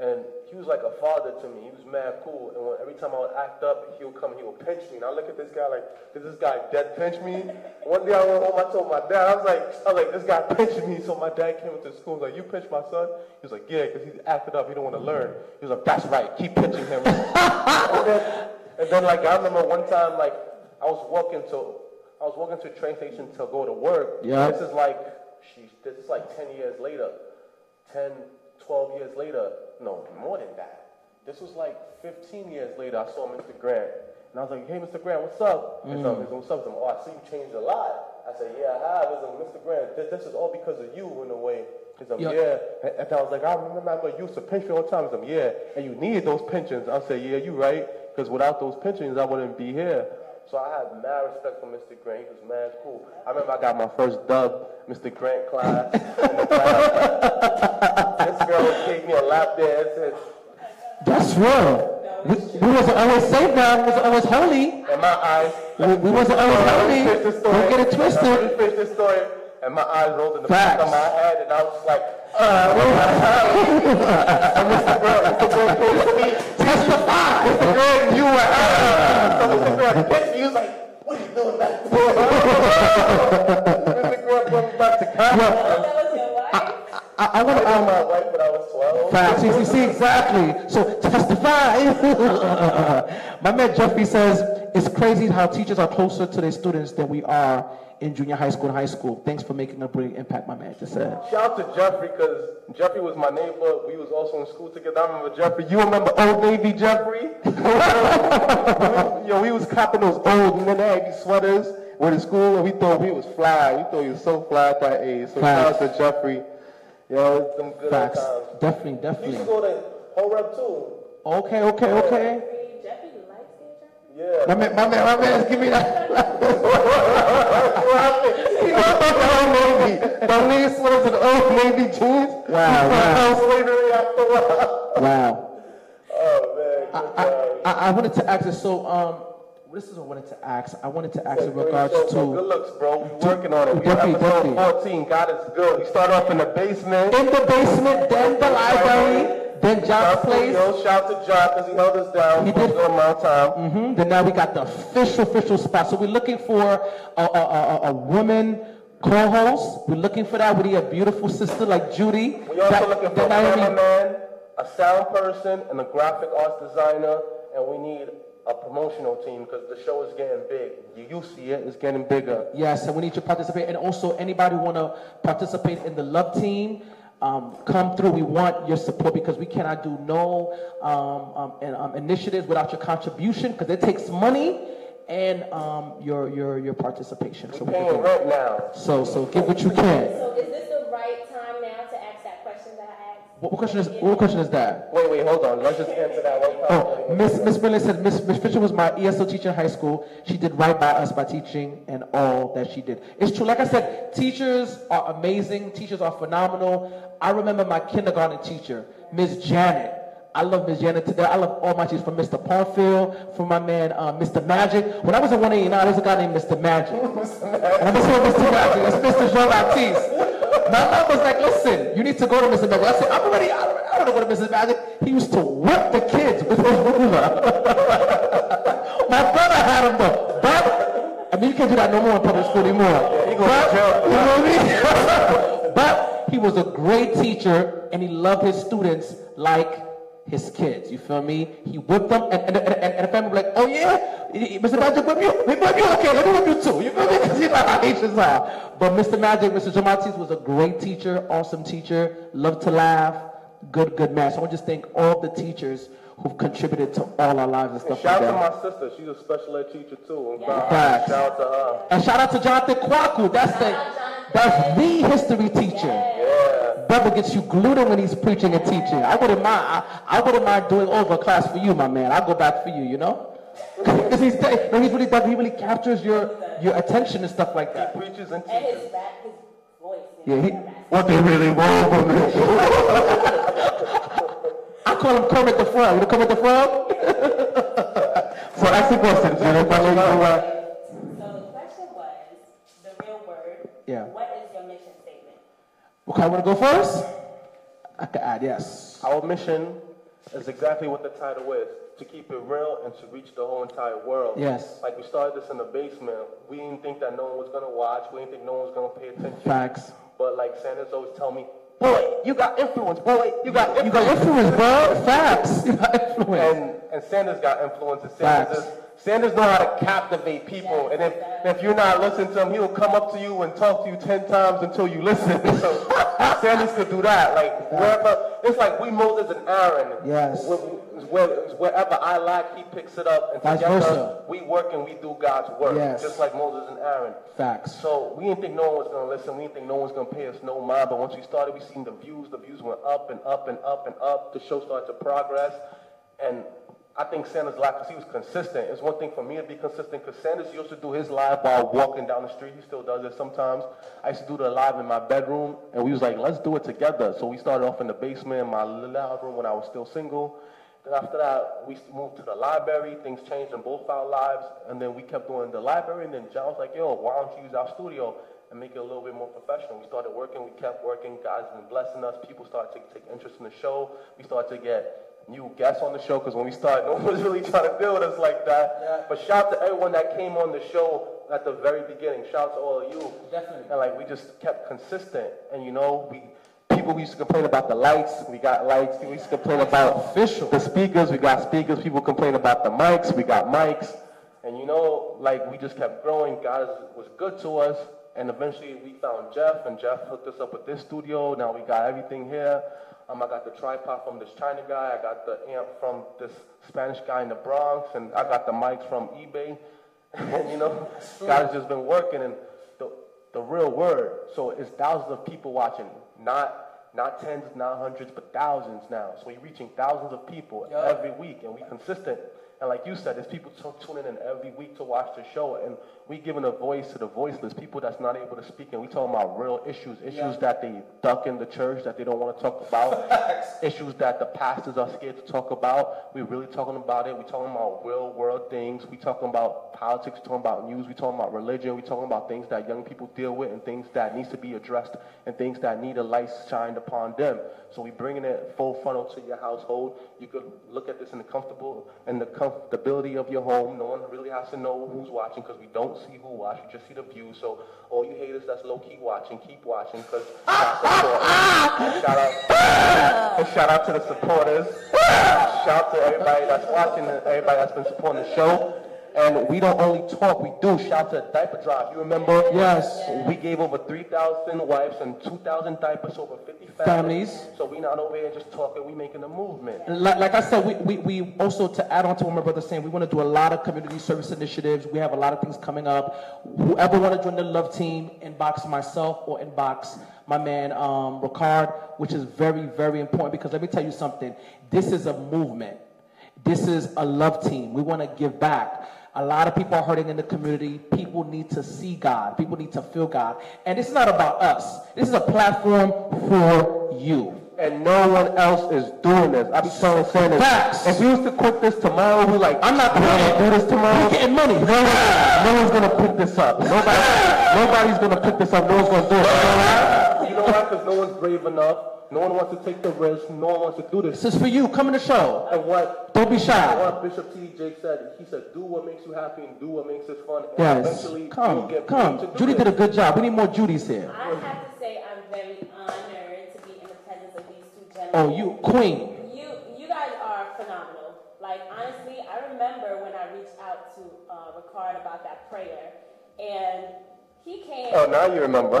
And he was like a father to me. He was mad cool. And when, every time I would act up, he would come, he would pinch me. And I look at this guy like, did this guy dead pinch me? One day I went home, I told my dad, I was like, I was like, this guy pinched me. So my dad came into school, like, you pinched my son? He was like, yeah, because he's acted up. He don't want to learn. He was like, that's right, keep pinching him. and, then, and then, like, I remember one time, like, I was walking to, I was walking to a train station to go to work. Yeah. This is like she, this is like 10 years later, 10, 12 years later, no, more than that. This was like 15 years later, I saw Mr. Grant. And I was like, hey, Mr. Grant, what's up? Mm. He's like, what's up? Like, oh, I see you changed a lot. I said, yeah, I have. He's like, Mr. Grant, this, this is all because of you in a way. He's like, yeah. yeah. And, I was like, I remember I used to pension all the time. He's like, yeah. And you needed those pensions. I said, yeah, you right. Because without those pensions, I wouldn't be here. So I had mad respect for Mr. Grant. He was mad cool. I remember I got my first dub, Mr. Grant class. this girl gave me a lap dance. That's real. We, we wasn't always safe now. We wasn't always holy. In my eyes. We, we wasn't always holy. Don't get it twisted. Let me finish this story. And my eyes rolled in the back of my head, and I was like, uh, and Mr. Girl, Mr. Girl came to me, testify. Mr. Girl, you were, uh, so Mr. Girl hit me. He was like, what are you doing back there? Mr. Girl brought me back to Canada. I, I want to. I um, my wife when I was 12. Facts. You see, exactly. So testify. my man Jeffrey says it's crazy how teachers are closer to their students than we are in junior high school and high school. Thanks for making a brilliant impact, my man just said. Shout out to Jeffrey because Jeffrey was my neighbor. We was also in school together. I remember Jeffrey. You remember Old Navy Jeffrey? Yo, we was copping those old Navy sweaters with in school, and we thought we was fly. We thought he was so fly at that age. So shout out to Jeffrey. Yo, some good Facts. times. Definitely, definitely. You should go to Horeb too. Okay, okay, okay. Yeah. My man, my man, my man, give me that. you know, old Navy. The least was an old Navy jeans. Wow, wow. slavery after. Wow. Oh, man. I, I, I, I wanted to ask you. So, um, this is what I wanted to ask. I wanted to ask in regards show, to. Bro. Good looks, bro. We're working on it. We definitely, episode definitely. 14. God is good. We start off in the basement. In the basement, then the library, then John's place. Yo, shout to John because he held us down he for did. amount of time. Mm-hmm. Then now we got the official, official spot. So we're looking for a, a, a, a woman co-host. We're looking for that. We need a beautiful sister like Judy. We also that, looking for a cameraman, a sound person, and a graphic arts designer, and we need a promotional team because the show is getting big. You, you see it, it's getting bigger. Yes, and we need to participate. And also, anybody want to participate in the love team, um, come through. We want your support because we cannot do no um, um, and, um, initiatives without your contribution because it takes money and um, your your your participation. We're so paying rent now. So so give what you can. So is this the right time now to ask that question that I asked? What, what question is what question is that? Wait, wait, hold on. Let's just answer that one Oh, Miss Miss Miller said Miss Miss Fisher was my ESL teacher in high school. She did right by us by teaching and all that she did. It's true. Like I said, teachers are amazing. Teachers are phenomenal. I remember my kindergarten teacher, Miss Janet. I love Miss Janet today. I love all my teachers from Mr. Parfield, from my man uh, Mr. Magic. When I was in 189, there was a guy named Mr. Magic. and I'm Mr. Magic. It's Mr. Jean Baptiste. My mom was like, listen, you need to go to Mr. Magic. I said, I'm already, I don't, I don't know what Mr. Magic. He used to whip the kids with his ruler. my brother had him though. But, I mean, you can't do that no more in public school anymore. Yeah, but, you know what I mean? but he was a great teacher and he loved his students like his kids. You feel me? He whipped them, and, and, and, and the family was like, oh yeah, Mr. Magic whip you? He whip you? Okay, let me whip you too. You feel me? Because you know how Haitians are. But Mr. Magic, Mr. Jamatis was a great teacher, awesome teacher, loved to laugh, good, good man. So I want to just thank all the teachers who've contributed to all our lives and stuff shout like that. Out to my sister. She's a special ed teacher too. Yeah. Shout out to her. And shout out to Jonathan Kwaku. That's the, that's the history teacher. Yeah brother gets you glued in when he's preaching and teaching. I wouldn't mind. I, I wouldn't mind doing over class for you, my man. I'll go back for you. You know. Because he's, no, he's really he really captures your your attention and stuff like that. He preaches and teaches. And his rap, his voice. Yeah, he, what they really want from me. I call him Kermit the Frog. You know Kermit the Frog? so ask the question, Jennifer. So the question was the real word. Yeah. What Okay, I want to go first? I can add, yes. Our mission is exactly what the title is to keep it real and to reach the whole entire world. Yes. Like we started this in the basement. We didn't think that no one was going to watch. We didn't think no one was going to pay attention. Facts. But like Sanders always tell me, boy, you got influence, boy, you got influence. You got influence, bro. Facts. You got influence. And, and Sanders got influence. And Facts. Is, Sanders know how to captivate people. and if, if you're not listening to him, he'll come up to you and talk to you 10 times until you listen. So Sanders could do that. Like, wherever, it's like we Moses and Aaron. Yes. Where, where, wherever I lack, he picks it up. And Vice together, versa. we work and we do God's work. Yes. Just like Moses and Aaron. Facts. So we didn't think no one was going to listen. We didn't think no one was going to pay us no mind. But once we started, we seen the views. The views went up and up and up and up. The show started to progress. And I think Sanders live because he was consistent. It's one thing for me to be consistent because Sanders used to do his live while walking down the street. He still does it sometimes. I used to do the live in my bedroom, and we was like, let's do it together. So we started off in the basement, in my little room when I was still single. Then after that, we moved to the library. Things changed in both our lives, and then we kept doing the library. And then John was like, "Yo, why don't you use our studio and make it a little bit more professional?" We started working. We kept working. God's been blessing us. People started to take interest in the show. We started to get new guests on the show because when we started, no one was really trying to build us like that. But shout out to everyone that came on the show at the very beginning. Shout out to all of you. Definitely. And like we just kept consistent, and you know we. People used to complain about the lights. We got lights. People used to complain about Official. the speakers. We got speakers. People complain about the mics. We got mics. And you know, like we just kept growing. God was good to us. And eventually we found Jeff, and Jeff hooked us up with this studio. Now we got everything here. Um, I got the tripod from this China guy. I got the amp from this Spanish guy in the Bronx, and I got the mics from eBay. and you know, God has just been working, and the the real word. So it's thousands of people watching, not not tens, not hundreds, but thousands now. So we're reaching thousands of people every week, and we consistent. And like you said, there's people t- tuning in every week to watch the show, and we giving a voice to the voiceless, people that's not able to speak, and we talking about real issues, issues that they duck in the church that they don't want to talk about, issues that the pastors are scared to talk about. We're really talking about it. We're talking about real world things. We talking about politics. We talking about news. We talking about religion. We talking about things that young people deal with, and things that needs to be addressed, and things that need a light shined upon them. So we bringing it full funnel to your household. You could look at this in the comfortable and the comfortability of your home. No one really has to know who's watching because we don't see who watch. We just see the view. So all you haters that's low key watching, keep watching because shout out, shout out to the supporters. Shout out to everybody that's watching everybody that's been supporting the show. And we don't only talk, we do. Shout out to Diaper Drive. You remember? Yes. We gave over 3,000 wives and 2,000 diapers to over 50 families. Families. So we're not over here just talking, we're making a movement. Like, like I said, we, we, we also, to add on to what my brother's saying, we want to do a lot of community service initiatives. We have a lot of things coming up. Whoever want to join the Love Team, inbox myself or inbox my man um, Ricard, which is very, very important because let me tell you something. This is a movement. This is a love team. We want to give back. A lot of people are hurting in the community. People need to see God. People need to feel God. And this is not about us. This is a platform for you. And no one else is doing this. I be telling Sanders, Facts. if we was to quit this tomorrow, we like, I'm not gonna do this tomorrow. We're getting money. No, one, no one's gonna pick this up. Nobody, nobody's gonna pick this up. No one's gonna do it. You know why? You know why? Because no one's brave enough. No one wants to take the risk. No one wants to do this. This is for you. Come in the show. And what Don't be shy. what Bishop T.D. Jakes said, he said, do what makes you happy and do what makes it fun. And Yes. eventually Come, you'll get come. to do Judy it. did a good job. We need more Judys here. I have to say I'm very honored to be in the presence of these two gentlemen. Oh, you, queen. You you guys are phenomenal. Like honestly, I remember when I reached out to uh, Ricard about that prayer, and he came. Oh, now you remember.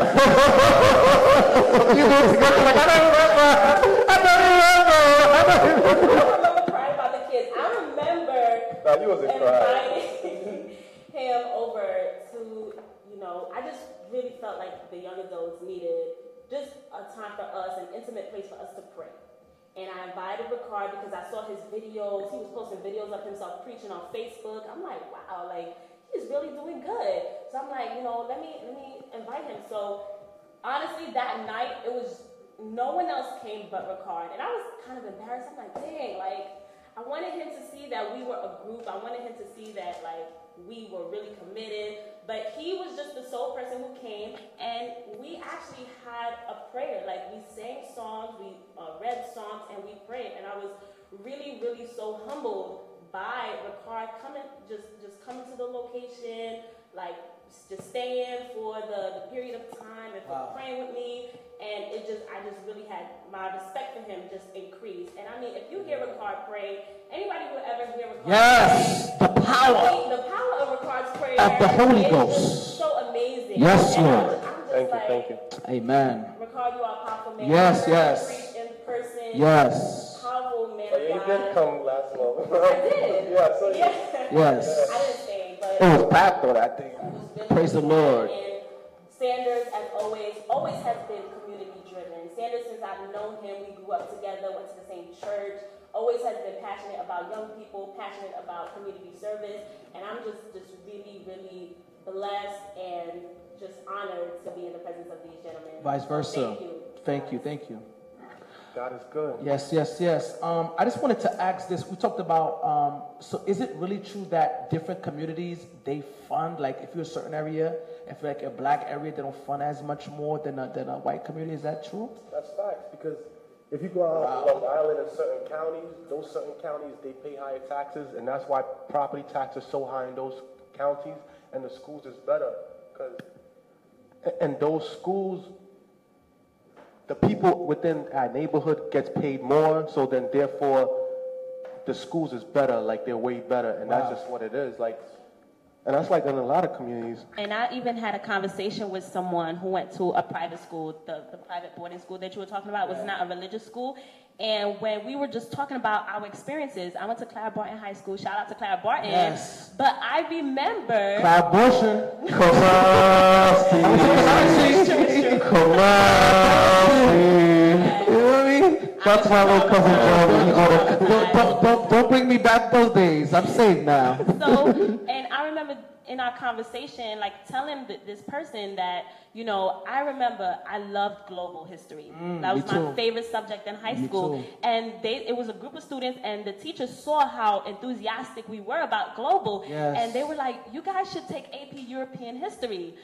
you was like, I don't remember. I don't remember. I don't remember. I remember crying about the kids. I remember Nah, you wasn't crying. inviting him over to, you know, I just really felt like the young adults needed just a time for us, an intimate place for us to pray. And I invited Ricard because I saw his videos. He was posting videos of himself preaching on Facebook. I'm like, wow, like he's really doing good. So I'm like, you know, let me let me invite him. So honestly, that night it was no one else came but Ricard, and I was kind of embarrassed. I'm like, dang, like I wanted him to see that we were a group. I wanted him to see that like we were really committed. But he was just the sole person who came, and we actually had a prayer. Like we sang songs, we uh, read songs, and we prayed. And I was really, really so humbled by Ricard coming, just just coming to the location, like just staying for the, the period of time and for Wow. praying with me. And it just, I just really had my respect for him just increased. And I mean, if you hear Ricard pray, anybody who ever hear Ricard Yes, pray, the power. the power of Ricard's prayer Of the Holy Ghost. so amazing. Yes, And I'm Lord. just- I'm just Thank you, thank you. Amen. Ricard, you are powerful man. Yes, I heard you yes. in person. Yes. Powerful man Oh, you did come last month. I did. yeah, so Yeah. Yes. I didn't but It was packed though that day. it was really Praise the. Lord. And Sanders, as always, always has been community driven. Sanders, since I've known him, we grew up together, went to the same church. Always has been passionate about young people, passionate about community service, and I'm just just really, really blessed and just honored to be in the presence of these gentlemen. Vice versa. Thank you. Thank you. Thank you. God is good. Yes, yes, yes. Um, I just wanted to ask this. We talked about. Um, so, is it really true that different communities they fund? Like, if you're a certain area, if you're like a black area, they don't fund as much more than a, than a white community. Is that true? That's facts because if you go out Long Island in certain counties, those certain counties they pay higher taxes, and that's why property tax is so high in those counties, and the schools is better because and those schools, the people within our neighborhood gets paid more, so then therefore the schools is better, like they're way better, and Wow. that's just what it is, like, and that's like in a lot of communities. And I even had a conversation with someone who went to a private school, the, the private boarding school that you were talking about was not a religious school. And when we were just talking about our experiences, I went to Clara Barton High School. Shout out to Clara Barton. Yes. But I remember. Collaboration. Come on, Steve. Come on, Steve. You know what I mean? That's my little cousin Joe. He go to Don't, don't, don't, don't bring me back those days. I'm safe now. so, and I remember in our conversation, like telling th- this person that, you know, I remember I loved global history. that was Mm, my too. favorite subject in high Me school. too. And they, it was a group of students, and the teachers saw how enthusiastic we were about global. Yes. And they were like, you guys should take AP European history.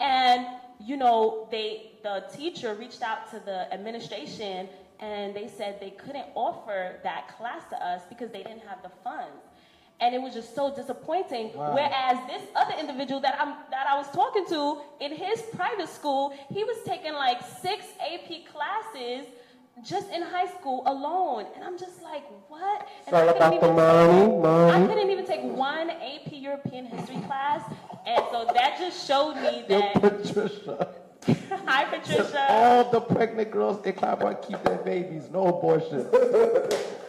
And, you know, they, the teacher reached out to the administration and they said they couldn't offer that class to us because they didn't have the funds. And it was just so disappointing. Wow. Whereas this other individual that I'm that I was talking to in his private school, he was taking like six AP classes just in high school alone. And I'm just like, what? And I couldn't about the even money, I couldn't even take one AP European history class. And so that just showed me Yo, that Patricia. Hi Patricia. All the pregnant girls in Claremont keep their babies. No abortion.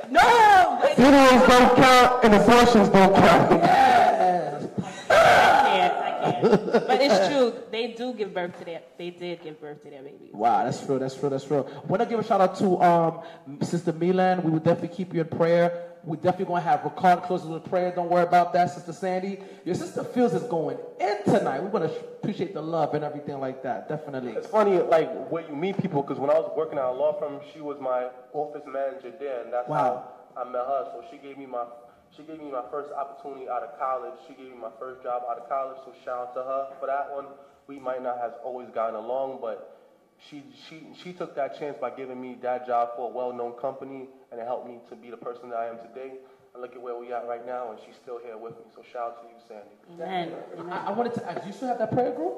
No! but- Funerals don't count and abortions don't count. Yes. I can't, I can't. But it's true. They do give birth to their. They did give birth to their babies. Wow, that's true. That's true. That's true. Want to give a shout out to um, Sister Milan. We will definitely keep you in prayer. We definitely gonna have Ricard close with prayer. Don't worry about that, Sister Sandy. Your sister feels is going in tonight. We want to appreciate the love and everything like that. Definitely. It's funny, like, where you meet people, because when I was working at a law firm, she was my office manager there, and that's Wow. how I met her. So she gave me my, she gave me my first opportunity out of college. She gave me my first job out of college. So shout out to her for that one. We might not have always gotten along, but she she she took that chance by giving me that job for a well-known company, and it helped me to be the person that I am today. And look at where we at right now, and she's still here with me. So shout out to you, Sandy. Amen. Amen. I, I wanted to ask. Do you still have that prayer group?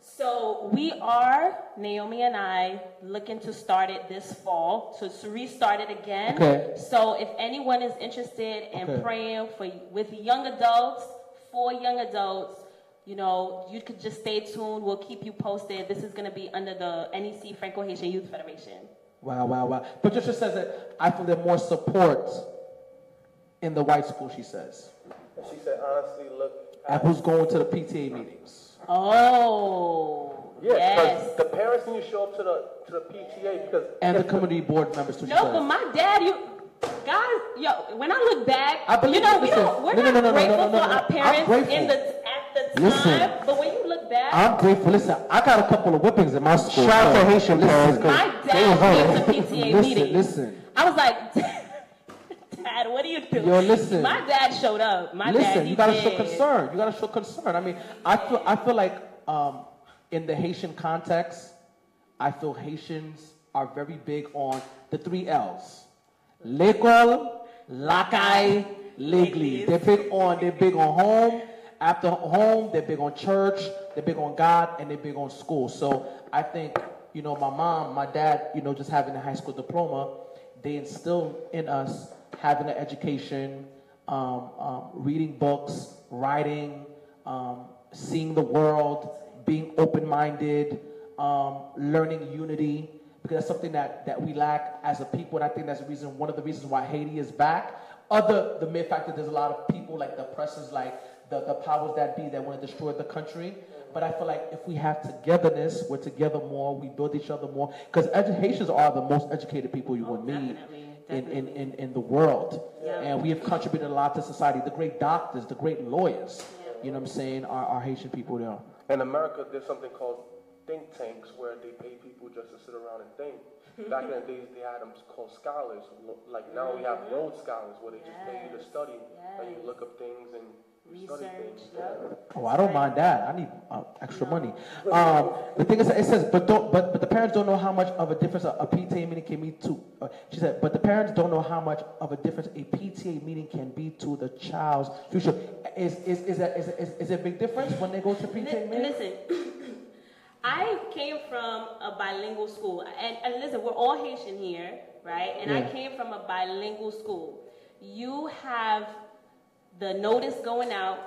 So we are Naomi and I looking to start it this fall to, to restart it again. Okay. So if anyone is interested in Okay. praying for with young adults, for young adults, you know, you could just stay tuned. We'll keep you posted. This is going to be under the NEC Franco Haitian Youth Federation. Wow, wow, wow. Patricia says that I feel there's more support in the white school. She says. She said, honestly, look. And who's going to the PTA meetings? Oh, Yes, yes. the parents need to show up to the to the PTA because And the if community board members too. she No, says. but my dad, you guys, yo, when I look back, I believe- you know, we don't, we're no, no, not no, no, no, grateful no, no, for our parents in the at the time. Listen. but when you look back, I'm grateful. Listen, I got a couple of whippings in my school. Shout out to Haitian listen, parents, 'cause my they dad came to PTA Listen, meetings. listen. I was like, Dad, what are you doing? Yo, listen. My dad showed up. My Listen, he you gotta did. show concern. You gotta show concern. I mean, I feel I feel like um, in the Haitian context, I feel Haitians are very big on the three L's: l'école, l'accueil, l'église. They're big on they're big on home After home, they're big on church, they're big on God, and they're big on school. So I think, you know, my mom, my dad, you know, just having a high school diploma, they instilled in us having an education, um, um, reading books, writing, um, seeing the world, being open-minded, um, learning unity, because that's something that, that we lack as a people, and I think that's the reason, one of the reasons why Haiti is back. Other, the mere fact that there's a lot of people, like the oppressors, like the, the powers that be that want to destroy the country. But I feel like if we have togetherness, we're together more, we build each other more. Because Haitians are the most educated people you oh, will meet in, in, in, in the world. Yeah. And we have contributed a lot to society. The great doctors, the great lawyers, you know what I'm saying, are, are Haitian people there. In America, there's something called think tanks where they pay people just to sit around and think. Back in the days, they had them called scholars. Like now, we have Rhodes scholars where they just pay you to study and you look up things and you study things. Research. Oh, I don't mind that. I need uh, extra money. Um, the thing is, it says, but don't, but, but the parents don't know how much of a difference a, a PTA meeting can be to. Uh, she said, but the parents don't know how much of a difference a PTA meeting can be to the child's future. Is is is that is is, is it a big difference when they go to PTA meeting? Listen, I came from a bilingual school, and, and listen, we're all Haitian here, right? And I came from a bilingual school. You have the notice going out,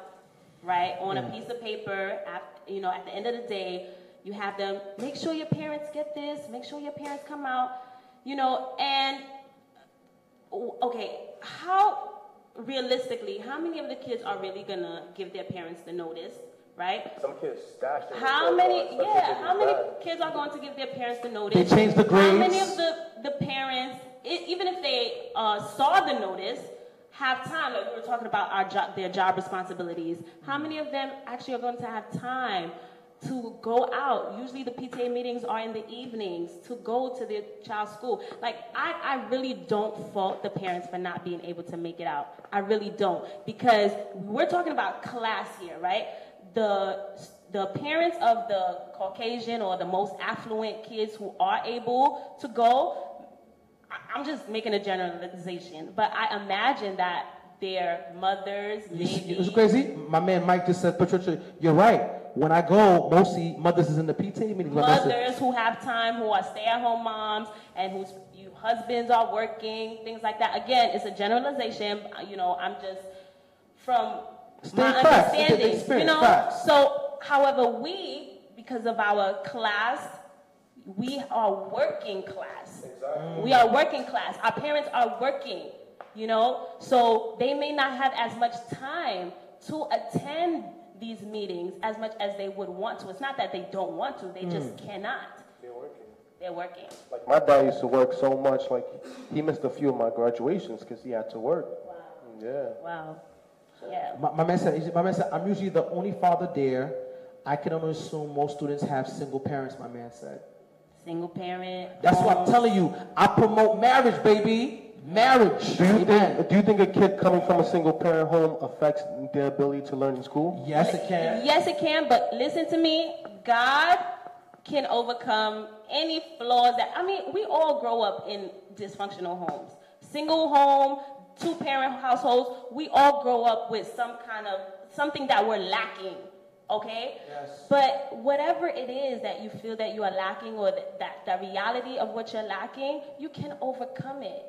right, on a piece of paper. At, you know, at the end of the day, you have them make sure your parents get this, make sure your parents come out, you know, and okay, how realistically, how many of the kids are really gonna give their parents the notice, right? Some kids stash their How many? cards, Yeah, how many bad. kids are going to give their parents the notice? They change the grades. How many of the the parents, e- even if they uh, saw the notice, have time? Like we were talking about our job, their job responsibilities. How many of them actually are going to have time? To go out. Usually the PTA meetings are in the evenings to go to their child's school. Like, I, I really don't fault the parents for not being able to make it out. I really don't. Because we're talking about class here, right? the the parents of the Caucasian or the most affluent kids who are able to go, I'm just making a generalization, but I imagine that their mothers maybe It's crazy. My man Mike just said, Patricia, you're right. When I go, mostly mothers is in the. Like I mothers who have time, who are stay-at-home moms, and whose you, husbands are working, things like that. Again, it's a generalization. You know, I'm just from State my facts, understanding. you know, facts. so however, we because of our class, we are working class. We are working class. Our parents are working. You know, so they may not have as much time to attend these meetings as much as they would want to. It's not that they don't want to; they just mm. cannot. They're working. They're working. Like my dad used to work so much, like he missed a few of my graduations because he had to work. Yeah. Wow. Yeah. My, my man said, my man said, I'm usually the only father there. I can only assume most students have single parents, my man said. Single parent. That's what I'm telling you. I promote marriage, baby. Marriage. Do you Amen. think do you think a kid coming from a single parent home affects their ability to learn in school? Yes, it can. Yes, it can, but listen to me. God can overcome any flaws that, I mean, we all grow up in dysfunctional homes. Single home, two parent households, we all grow up with some kind of, something that we're lacking, okay? Yes. But whatever it is that you feel that you are lacking or that, that the reality of what you're lacking, you can overcome it.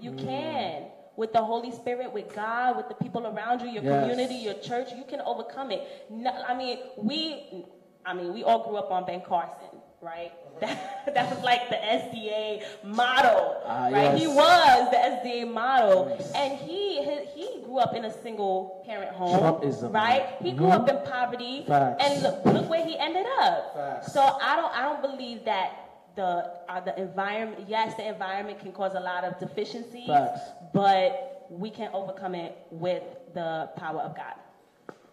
You mm. can. With the Holy Spirit, with God, with the people around you, your Yes. community, your church, you can overcome it. No, I mean, we, I mean, we all grew up on Ben Carson, right? That, that was like the SDA model, Ah, right? He was the SDA motto, and he, he he grew up in a single parent home, Trumpism. right? He grew up in poverty, Facts. and look, look where he ended up. Facts. So I don't I don't believe that the uh, the environment. Yes, the environment can cause a lot of deficiencies, Facts. but we can overcome it with the power of God.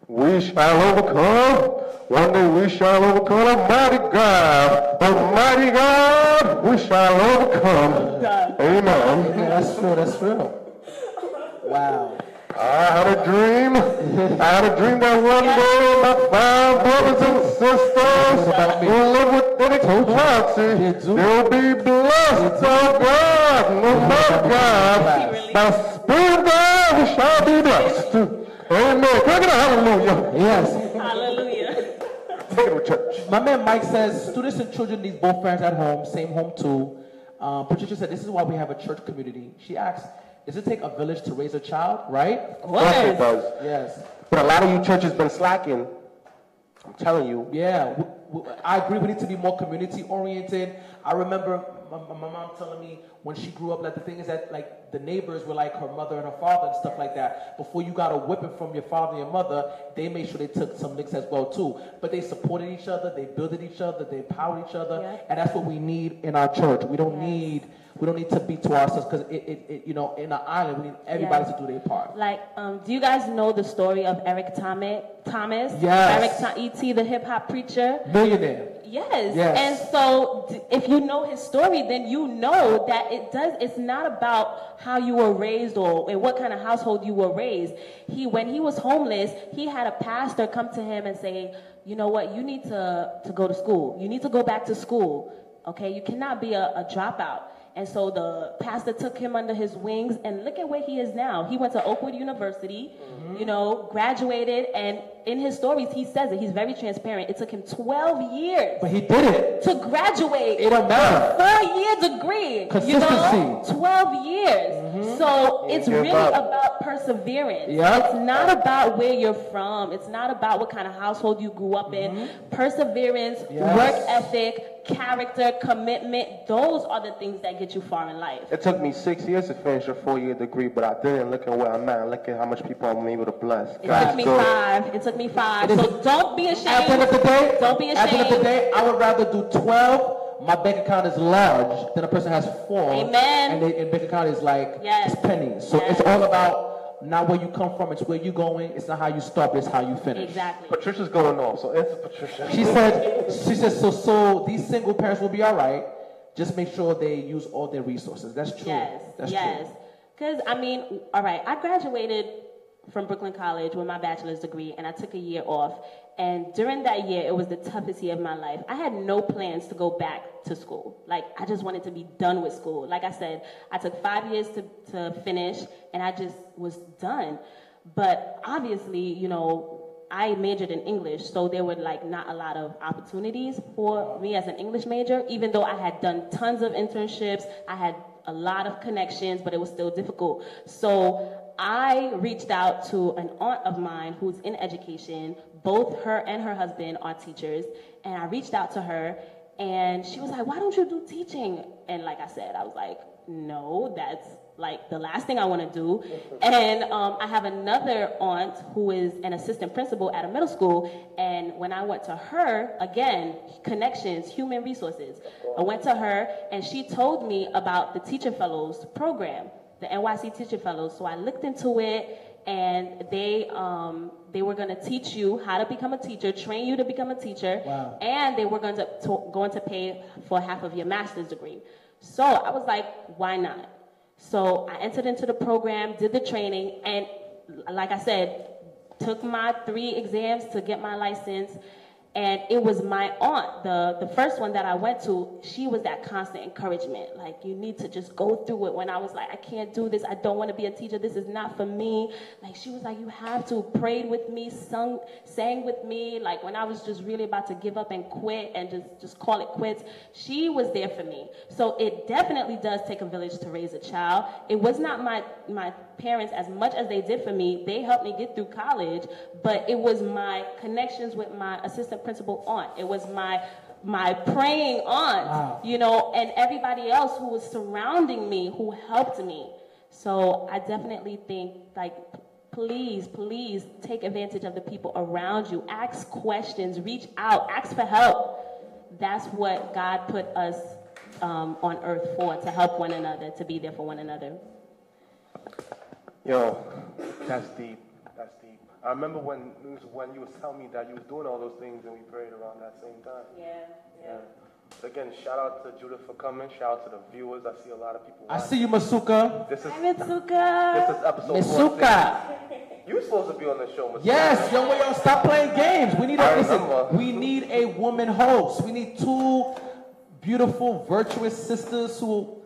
We shall overcome. One day we shall overcome. Almighty God, Almighty God, we shall overcome. Amen. Yeah, that's true. That's true. Wow. I had a dream. I had a dream that one day my five brothers and sisters who live within equality, they'll be blessed, oh God, oh my God. By Spirit God, we shall be blessed. Amen. Can I get a hallelujah? Yes. Hallelujah. Take it to church. My man Mike says students and children need both parents at home, same home too. Um, Patricia said this is why we have a church community. She asks, does it take a village to raise a child? Right? Of course it does. Yes. But a lot of you churches been slacking. I'm telling you. Yeah, I agree. We need to be more community oriented. I remember my, my my mom telling me when she grew up, like the thing is that like the neighbors were like her mother and her father and stuff like that. Before you got a whipping from your father and your mother, they made sure they took some licks as well too. But they supported each other, they builded each other, they empowered each other, Yeah. and that's what we need in our church. We don't Yes. need we don't need to be to ourselves because it, it, it, you know in an island we need everybody Yes. to do their part. Like, um, do you guys know the story of Eric Thomas? Thomas? Yes. Eric E.T., the hip hop preacher. Millionaire. Yes. Yes. And so d- if you know his story, then you know that it does it's not about how you were raised or in what kind of household you were raised. He when he was homeless, he had a pastor come to him and say, "You know what? You need to to go to school. You need to go back to school. Okay? You cannot be a, a dropout." And so the pastor took him under his wings, and look at where he is now. He went to Oakwood University, mm-hmm. you know, graduated, and in his stories, he says it. He's very transparent. It took him 12 years But he did it. to graduate. It don't matter. Four year degree. You Consistency. know? 12 years. Mm-hmm. So it's really up. about perseverance. Yep. It's not about where you're from. It's not about what kind of household you grew up in. Mm-hmm. Perseverance, Yes. work ethic, character, commitment. Those are the things that get you far in life. It took me six years to finish a four-year degree, but I didn't. Look at where I'm at. Look at how much people I'm able to bless. It God's took me good. five. It took me five. It is- So don't be ashamed. At the end of the day, Don't be ashamed. At the end of the day, I would rather do 12. My bank account is large than a person has four. Amen. And the and bank account is like Yes. it's pennies. So Yes. it's all about not where you come from. It's where you're going. It's not how you start. It's how you finish. Exactly. Patricia's going off, so answer Patricia. She said. She said. So so these single parents will be all right. Just make sure they use all their resources. That's true. Yes, That's yes. true. Because, I mean, all right, I graduated from Brooklyn College with my bachelor's degree, and I took a year off. And during that year, it was the toughest year of my life. I had no plans to go back to school. Like, I just wanted to be done with school. Like I said, I took five years to, to finish, and I just was done. But obviously, you know, I majored in English, so there were like not a lot of opportunities for me as an English major, even though I had done tons of internships, I had a lot of connections, but it was still difficult. So I reached out to an aunt of mine who's in education. Both her and her husband are teachers, and I reached out to her, and she was like, "Why don't you do teaching?" And like I said, I was like, "No, that's like the last thing I want to do. And um, I have another aunt who is an assistant principal at a middle school. And when I went to her, again, connections, human resources. I went to her and she told me about the Teacher Fellows program, the NYC Teacher Fellows. So I looked into it and they um, they were going to teach you how to become a teacher, train you to become a teacher, Wow. and they were going to, to going to pay for half of your master's degree. So I was like, why not? So I entered into the program, did the training, and like I said, took my three exams to get my license. And it was my aunt, the, the first one that I went to, she was that constant encouragement. Like, you need to just go through it. When I was like, I can't do this, I don't want to be a teacher, this is not for me. Like, she was like, you have to. Prayed with me, sung, sang with me. Like, when I was just really about to give up and quit and just, just call it quits, she was there for me. So it definitely does take a village to raise a child. It was not my, my parents, as much as they did for me, they helped me get through college, but it was my connections with my assistant principal aunt. It was my my praying aunt, Wow. you know, and everybody else who was surrounding me who helped me. So I definitely think like please, please take advantage of the people around you. Ask questions, reach out, ask for help. That's what God put us um, on earth for, to help one another, to be there for one another. Yo, that's deep. That's deep. I remember when it was when you was telling me that you was doing all those things and we prayed around that same time. Yeah, Yeah. So again, shout out to Judith for coming. Shout out to the viewers. I see a lot of people. I watching. see you, Masuka. This is Hi, Mitsuka. this is episode 14. Masuka. You were supposed to be on the show, Masuka. Yes, young yo, stop playing games. We need a listen, we need a woman host. We need two beautiful, virtuous sisters who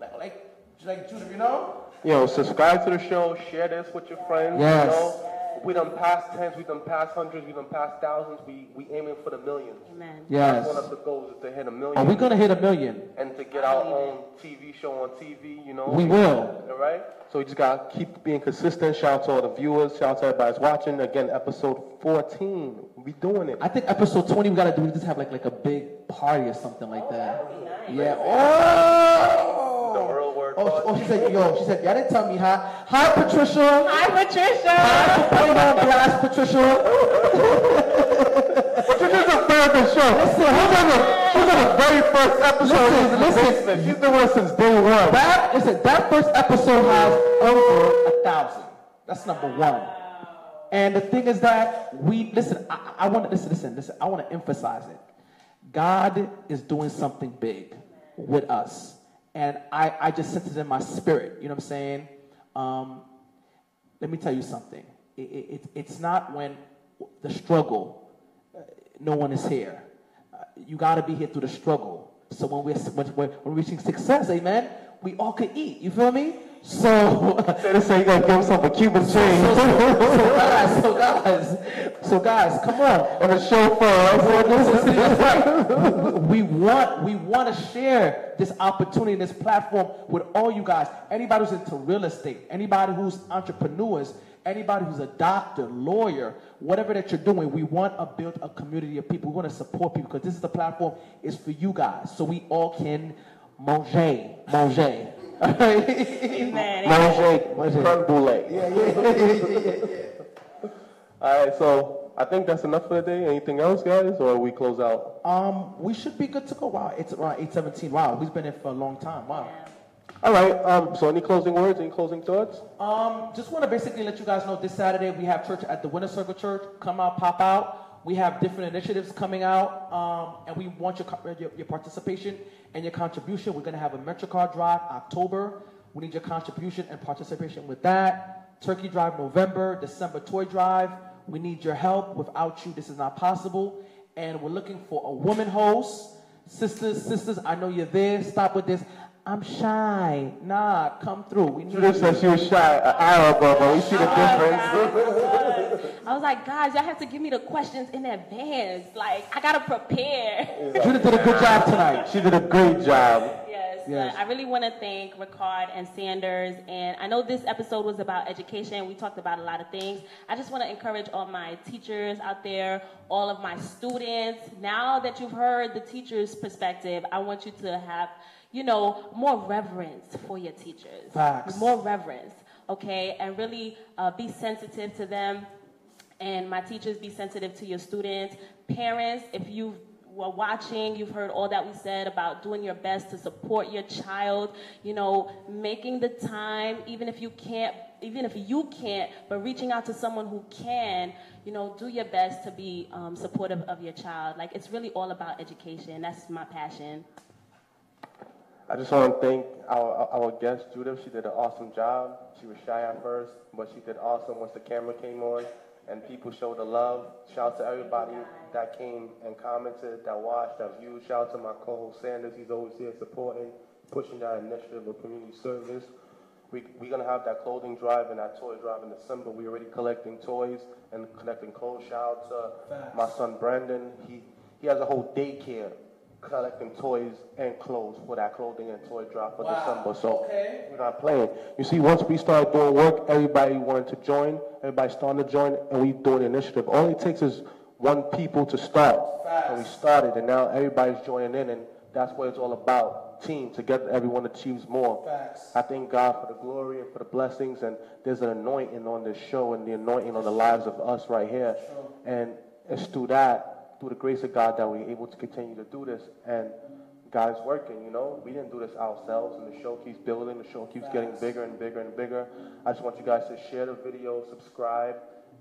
like like, like Judith, you know? Yo, subscribe to the show. Share this with your friends. Yes. You know, We done past tens, we done past hundreds, we done past thousands. We we aiming for the millions. Amen. Yes. That's one of the goals is to hit a million. Are we gonna hit a million? and to get our own TV show on TV, you know. We will. All right. So we just gotta keep being consistent. Shout out to all the viewers. Shout out to everybody that's watching. Again, episode 14. We doing it. I think episode 20 we gotta do, we just have like like a big party or something like oh, that. That'd be nice. Yeah. Oh! The real word Oh, oh, she said, yo, she said, y'all didn't tell me hi. Hi, Patricia. Hi, Patricia. Hi, put it on blast, Patricia. Patricia's a fan of the show. Listen, she's on the, she's on the very first episode. Listen, Listen, listen. She's been with us since day one. That, listen, that first episode has over a thousand. That's number one. And the thing is that we, listen, I, I want to, listen, listen, listen, I want to emphasize it. God is doing something big with us. And I, I just sense it in my spirit. You know what I'm saying? Um, let me tell you something. It, it, it- it's not when the struggle, uh, no one is here. Uh, you got to be here through the struggle. So when we're, when, we're, reaching success, amen, we all can eat. You feel me? So, Say this, say you gotta give himself a Cuban so, chain. so, so guys, so guys, so guys, come on. and a chauffeur. Right. we want we want to share this opportunity, this platform with all you guys. Anybody who's into real estate, anybody who's entrepreneurs, anybody who's a doctor, lawyer, whatever that you're doing, we want to build a community of people. We want to support people because this is the platform is for you guys, so we all can manger, manger. All right? Amen. Manger, Manger. creme brulee. All right, so I think that's enough for the day. Anything else, guys, or we close out? Um, we should be good to go. Wow, it's around eight seventeen. Wow, we've been here for a long time. Wow. All right. Um, so any closing words? Any closing thoughts? Um, just want to basically let you guys know this Saturday we have church at the Winter Circle Church. Come out, pop out. We have different initiatives coming out, um, and we want your, your your participation and your contribution. We're gonna have a MetroCard drive October. We need your contribution and participation with that. Turkey Drive November, December Toy Drive. We need your help. Without you, this is not possible. And we're looking for a woman host. Sisters, sisters, I know you're there. Stop with this. I'm shy. Nah, come through. We need Judith you. said she was shy, an Arab, but we see the oh, difference. I was like, guys, y'all have to give me the questions in advance. Like, I gotta prepare. Judith did a good job tonight. she did a great job. Yes, Yes. I really want to thank Ricard and Sanders. And I know this episode was about education. We talked about a lot of things. I just want to encourage all my teachers out there, all of my students. Now that you've heard the teacher's perspective, I want you to have, you know, more reverence for your teachers. Facts. More reverence, okay? And really uh, be sensitive to them and my teachers be sensitive to your students parents if you were watching you've heard all that we said about doing your best to support your child you know making the time even if you can't even if you can't but reaching out to someone who can you know do your best to be um, supportive of your child like it's really all about education that's my passion I just want to thank our, our guest, Judith. She did an awesome job. She was shy at first, but she did awesome once the camera came on and people showed the love. Shout out to everybody that came and commented, that watched, that viewed. Shout out to my co-host Sanders. He's always here supporting, pushing that initiative of community service. We, we're going to have that clothing drive and that toy drive in December. We're already collecting toys and collecting clothes. Shout out to my son Brandon. He, he has a whole daycare collecting toys and clothes for that clothing and toy drop for December. So Okay. we're not playing. You see, once we started doing work, everybody wanted to join. Everybody started to join, and we doing the initiative. All it takes is one people to start, and we started, and now everybody's joining in, and that's what it's all about. Team together, everyone achieves more. Facts. I thank God for the glory and for the blessings, and there's an anointing on this show, and the anointing on the lives of us right here, and it's through that through the grace of God that we're able to continue to do this. And God is working, you know. We didn't do this ourselves, and the show keeps building. The show keeps getting bigger and bigger and bigger. I just want you guys to share the video, subscribe,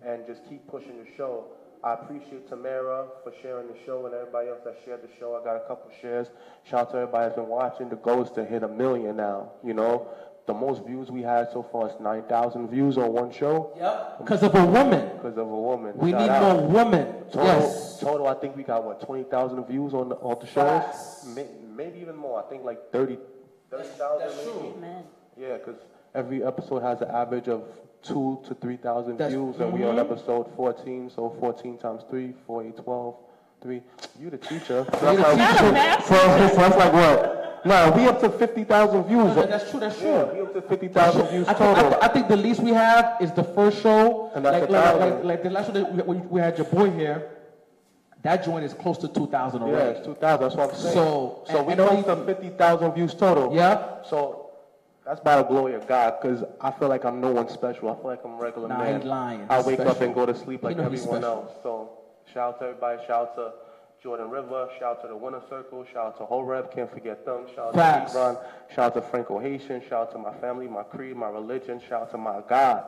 and just keep pushing the show. I appreciate Tamara for sharing the show and everybody else that shared the show. I got a couple shares. Shout out to everybody that's been watching. The goal is to hit a million now, you know. The most views we had so far is 9,000 views on one show Yep. Because of a woman. because of a woman. We Shout need out. more women. Total, Yes. total, I think we got what twenty thousand views on the, on the shows. May, maybe even more. I think like 30 30,000 That's maybe. true. amen Yeah, because every episode has an average of two to 3,000 That's- views, and we on mhm. episode 14, so 14 times 3, 4, 8, 12, 3. You the teacher. So that's like- teacher. So, so that's like what? Nah, we up to 50,000 views. No, that's true, that's Yeah, true. we up to 50,000 views I think, I, total. I think the least we have is the first show. And that's like, like, thousand. like, like the last show that we, we had your boy here. That joint is close to 2,000 Yeah, it's 2,000, that's what I'm saying. So, so and- we know only- to 50,000 views total. Yeah. So that's by the glory of God, because I feel like I'm no one special. I feel like I'm a regular Nah, man. I wake up and go to sleep like know everyone else. So shout out to everybody. Shout out to Jordan River. Shout out to the Winner Circle. Shout out to Horeb. Can't forget them. Shout out to Hebron. Shout out to Franco Haitian. Shout out to my family, my creed, my religion. Shout out to my God.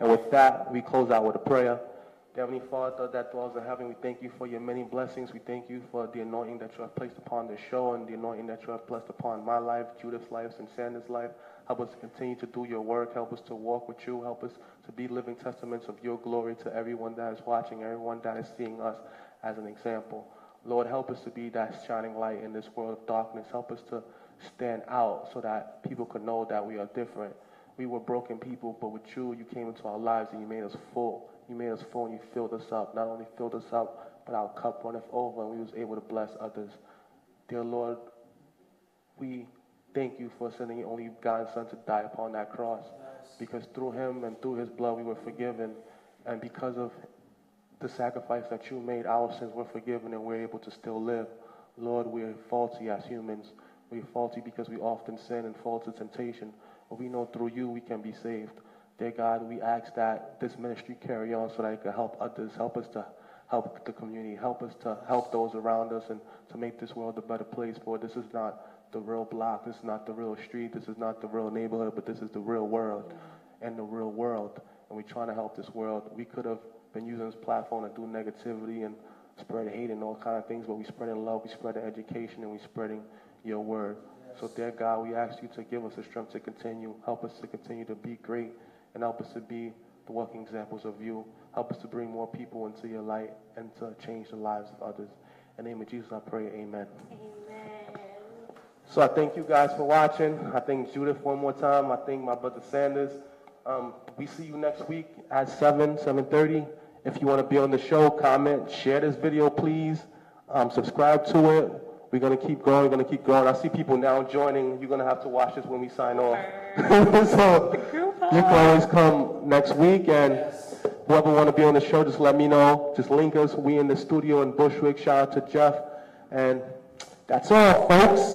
And with that, we close out with a prayer. Heavenly Father that dwells in heaven, we thank you for your many blessings. We thank you for the anointing that you have placed upon this show and the anointing that you have blessed upon my life, Judith's life, and Sanders' life. Help us to continue to do your work. Help us to walk with you. Help us to be living testaments of your glory to everyone that is watching, everyone that is seeing us as an example. Lord, help us to be that shining light in this world of darkness. Help us to stand out so that people can know that we are different. We were broken people, but with you, you came into our lives and you made us full. You made us full and you filled us up. Not only filled us up, but our cup runneth over and we was able to bless others. Dear Lord, we thank you for sending your only begotten Son to die upon that cross. Because through him and through his blood we were forgiven. And because of the sacrifice that you made, our sins were forgiven and we're able to still live. Lord, we're faulty as humans. We're faulty because we often sin and fall to temptation. But we know through you we can be saved. Dear God, we ask that this ministry carry on so that it can help others, help us to help the community, help us to help those around us and to make this world a better place. For this is not the real block, this is not the real street, this is not the real neighborhood, but this is the real world and the real world. And we're trying to help this world. We could have been using this platform to do negativity and spread hate and all kind of things, but we spreading love, we spreading education, and we spreading your word. So, dear God, we ask you to give us the strength to continue. Help us to continue to be great and help us to be the walking examples of you. Help us to bring more people into your light and to change the lives of others. In the name of Jesus, I pray, amen. Amen. So I thank you guys for watching. I thank Judith one more time. I thank my brother Sanders. Um, we see you next week at 7, 7.30. If you want to be on the show, comment, share this video, please. Um, subscribe to it. We're going to keep going. We're going to keep going. I see people now joining. You're going to have to watch this when we sign off. so you can always come next week. And whoever want to be on the show, just let me know. Just link us. We in the studio in Bushwick. Shout out to Jeff. And that's all, folks.